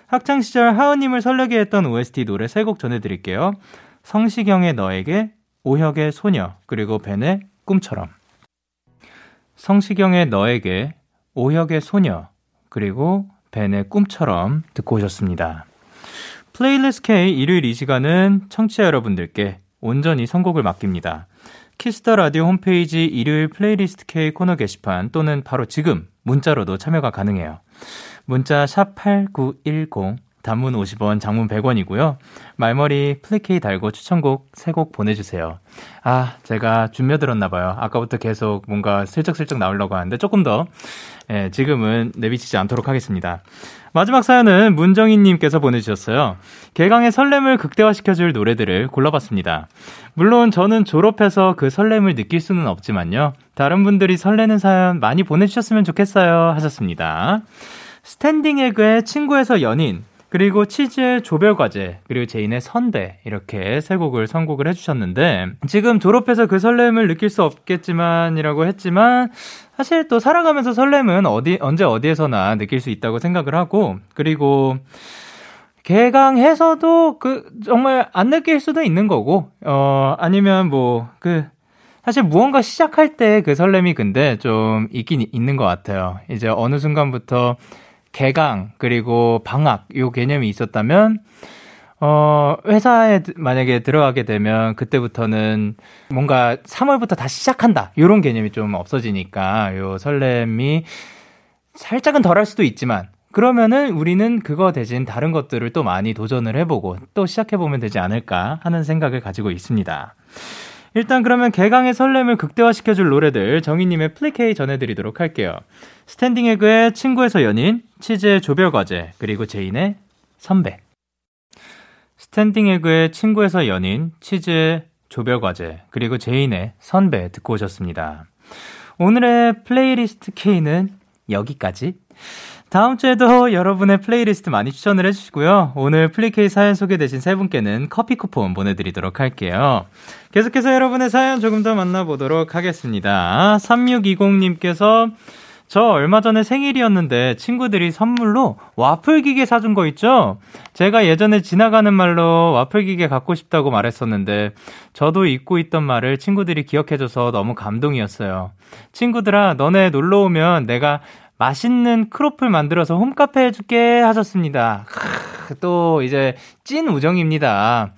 학창 시절 하은님을 설레게 했던 OST 노래 세 곡 전해드릴게요. 성시경의 너에게, 오혁의 소녀, 그리고 벤의 꿈처럼. 성시경의 너에게, 오혁의 소녀, 그리고 벤의 꿈처럼 듣고 오셨습니다. playlist K 일요일 이 시간은 청취자 여러분들께 온전히 선곡을 맡깁니다. 키스 더 라디오 홈페이지 일요일 playlist K 코너 게시판 또는 바로 지금 문자로도 참여가 가능해요. 문자 샵 8910 단문 50원, 장문 100원이고요. 말머리 플리케이 달고 추천곡 3곡 보내주세요. 아, 제가 준며들었나봐요. 아까부터 계속 뭔가 슬쩍슬쩍 나오려고 하는데 조금 더, 예, 지금은 내비치지 않도록 하겠습니다. 마지막 사연은 문정희님께서 보내주셨어요. 개강의 설렘을 극대화시켜줄 노래들을 골라봤습니다. 물론 저는 졸업해서 그 설렘을 느낄 수는 없지만요. 다른 분들이 설레는 사연 많이 보내주셨으면 좋겠어요. 하셨습니다. 스탠딩 에그의 친구에서 연인, 그리고 치즈의 조별과제, 그리고 제인의 선배, 이렇게 세 곡을 선곡을 해주셨는데, 지금 졸업해서 그 설렘을 느낄 수 없겠지만이라고 했지만, 사실 또 살아가면서 설렘은 어디, 언제 어디에서나 느낄 수 있다고 생각을 하고, 그리고, 개강해서도 그, 정말 안 느낄 수도 있는 거고, 어, 아니면 뭐, 그, 사실 무언가 시작할 때 그 설렘이 근데 좀 있긴 있는 것 같아요. 이제 어느 순간부터 개강 그리고 방학 요 개념이 있었다면 어, 회사에 만약에 들어가게 되면 그때부터는 뭔가 3월부터 다시 시작한다. 요런 개념이 좀 없어지니까 요 설렘이 살짝은 덜할 수도 있지만 그러면은 우리는 그거 대신 다른 것들을 또 많이 도전을 해보고 또 시작해보면 되지 않을까 하는 생각을 가지고 있습니다. 일단 그러면 개강의 설렘을 극대화시켜줄 노래들 정희님의 플리케이 전해드리도록 할게요. 스탠딩 에그의 친구에서 연인, 치즈의 조별과제, 그리고 제인의 선배. 스탠딩 에그의 친구에서 연인, 치즈의 조별과제, 그리고 제인의 선배 듣고 오셨습니다. 오늘의 플레이리스트 K는 여기까지. 다음 주에도 여러분의 플레이리스트 많이 추천을 해주시고요. 오늘 플리 K 사연 소개되신 세 분께는 커피 쿠폰 보내드리도록 할게요. 계속해서 여러분의 사연 조금 더 만나보도록 하겠습니다. 3620님께서 저 얼마 전에 생일이었는데 친구들이 선물로 와플 기계 사준 거 있죠? 제가 예전에 지나가는 말로 와플 기계 갖고 싶다고 말했었는데 저도 잊고 있던 말을 친구들이 기억해줘서 너무 감동이었어요. 친구들아, 너네 놀러 오면 내가 맛있는 크로플 만들어서 홈카페 해줄게 하셨습니다. 또 이제 찐 우정입니다.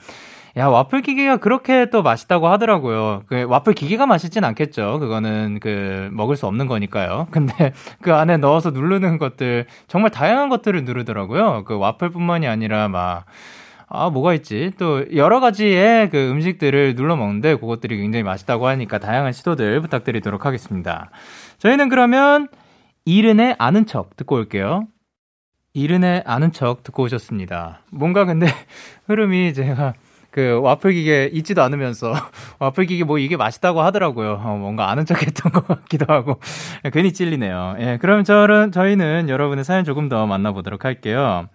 야, 와플 기계가 그렇게 또 맛있다고 하더라고요. 그 와플 기계가 맛있진 않겠죠. 그거는 그 먹을 수 없는 거니까요. [LAUGHS] 근데 그 안에 넣어서 누르는 것들 정말 다양한 것들을 누르더라고요. 그 와플뿐만이 아니라 막 아, 뭐가 있지? 또, 여러 가지의 그 음식들을 눌러 먹는데, 그것들이 굉장히 맛있다고 하니까 다양한 시도들 부탁드리도록 하겠습니다. 저희는 그러면, 이른의 아는 척 듣고 올게요. 이른의 아는 척 듣고 오셨습니다. 뭔가 근데, [LAUGHS] 흐름이 제가, 그 와플 기계 있지도 않으면서 [LAUGHS] 와플 기계 뭐 이게 맛있다고 하더라고요. 어, 뭔가 아는 척했던 것 같기도 하고 괜히 찔리네요. 예, 그럼 저는 저희는 여러분의 사연 조금 더 만나보도록 할게요.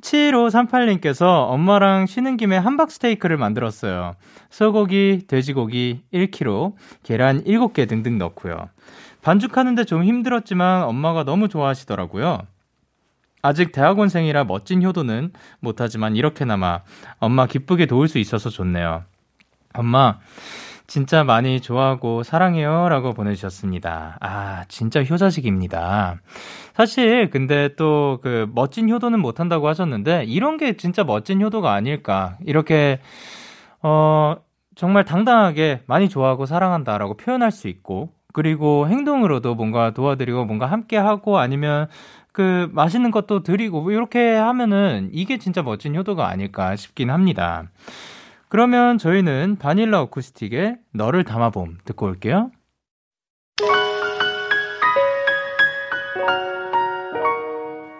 7538님께서 엄마랑 쉬는 김에 함박 스테이크를 만들었어요. 소고기, 돼지고기 1kg, 계란 7개 등등 넣고요. 반죽하는데 좀 힘들었지만 엄마가 너무 좋아하시더라고요. 아직 대학원생이라 멋진 효도는 못하지만 이렇게나마 엄마 기쁘게 도울 수 있어서 좋네요. 엄마, 진짜 많이 좋아하고 사랑해요. 라고 보내주셨습니다. 아, 진짜 효자식입니다. 사실, 근데 또 그 멋진 효도는 못한다고 하셨는데, 이런 게 진짜 멋진 효도가 아닐까. 이렇게, 어, 정말 당당하게 많이 좋아하고 사랑한다라고 표현할 수 있고, 그리고 행동으로도 뭔가 도와드리고 뭔가 함께하고 아니면 그 맛있는 것도 드리고 뭐 이렇게 하면은 이게 진짜 멋진 효도가 아닐까 싶긴 합니다. 그러면 저희는 바닐라 어쿠스틱의 너를 담아봄 듣고 올게요.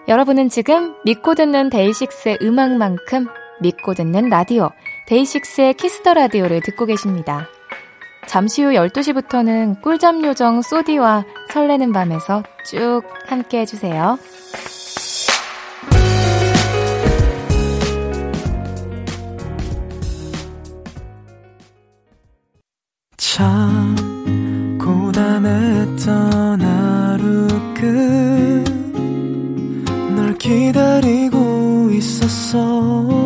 여러분은 지금 믿고 듣는 데이식스의 음악만큼 믿고 듣는 라디오 데이식스의 키스 더 라디오를 듣고 계십니다. 잠시 후 12시부터는 꿀잠 요정 소디와 설레는 밤에서 쭉 함께 해주세요. 참 고단했던 하루 끝 널 기다리고 있었어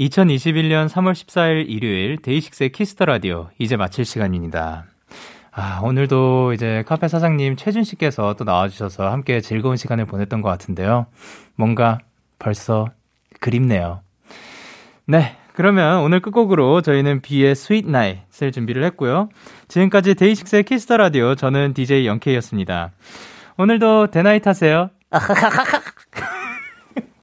2021년 3월 14일 일요일 데이식스의 키스 더 라디오 이제 마칠 시간입니다. 아, 오늘도 이제 카페 사장님 최준 씨께서 또 나와주셔서 함께 즐거운 시간을 보냈던 것 같은데요. 뭔가 벌써 그립네요. 네. 그러면 오늘 끝곡으로 저희는 뷔의 Sweet Night을 준비를 했고요. 지금까지 데이식스의 키스 더 라디오 저는 DJ 영케이였습니다. 오늘도 데나잇 하세요. [LAUGHS]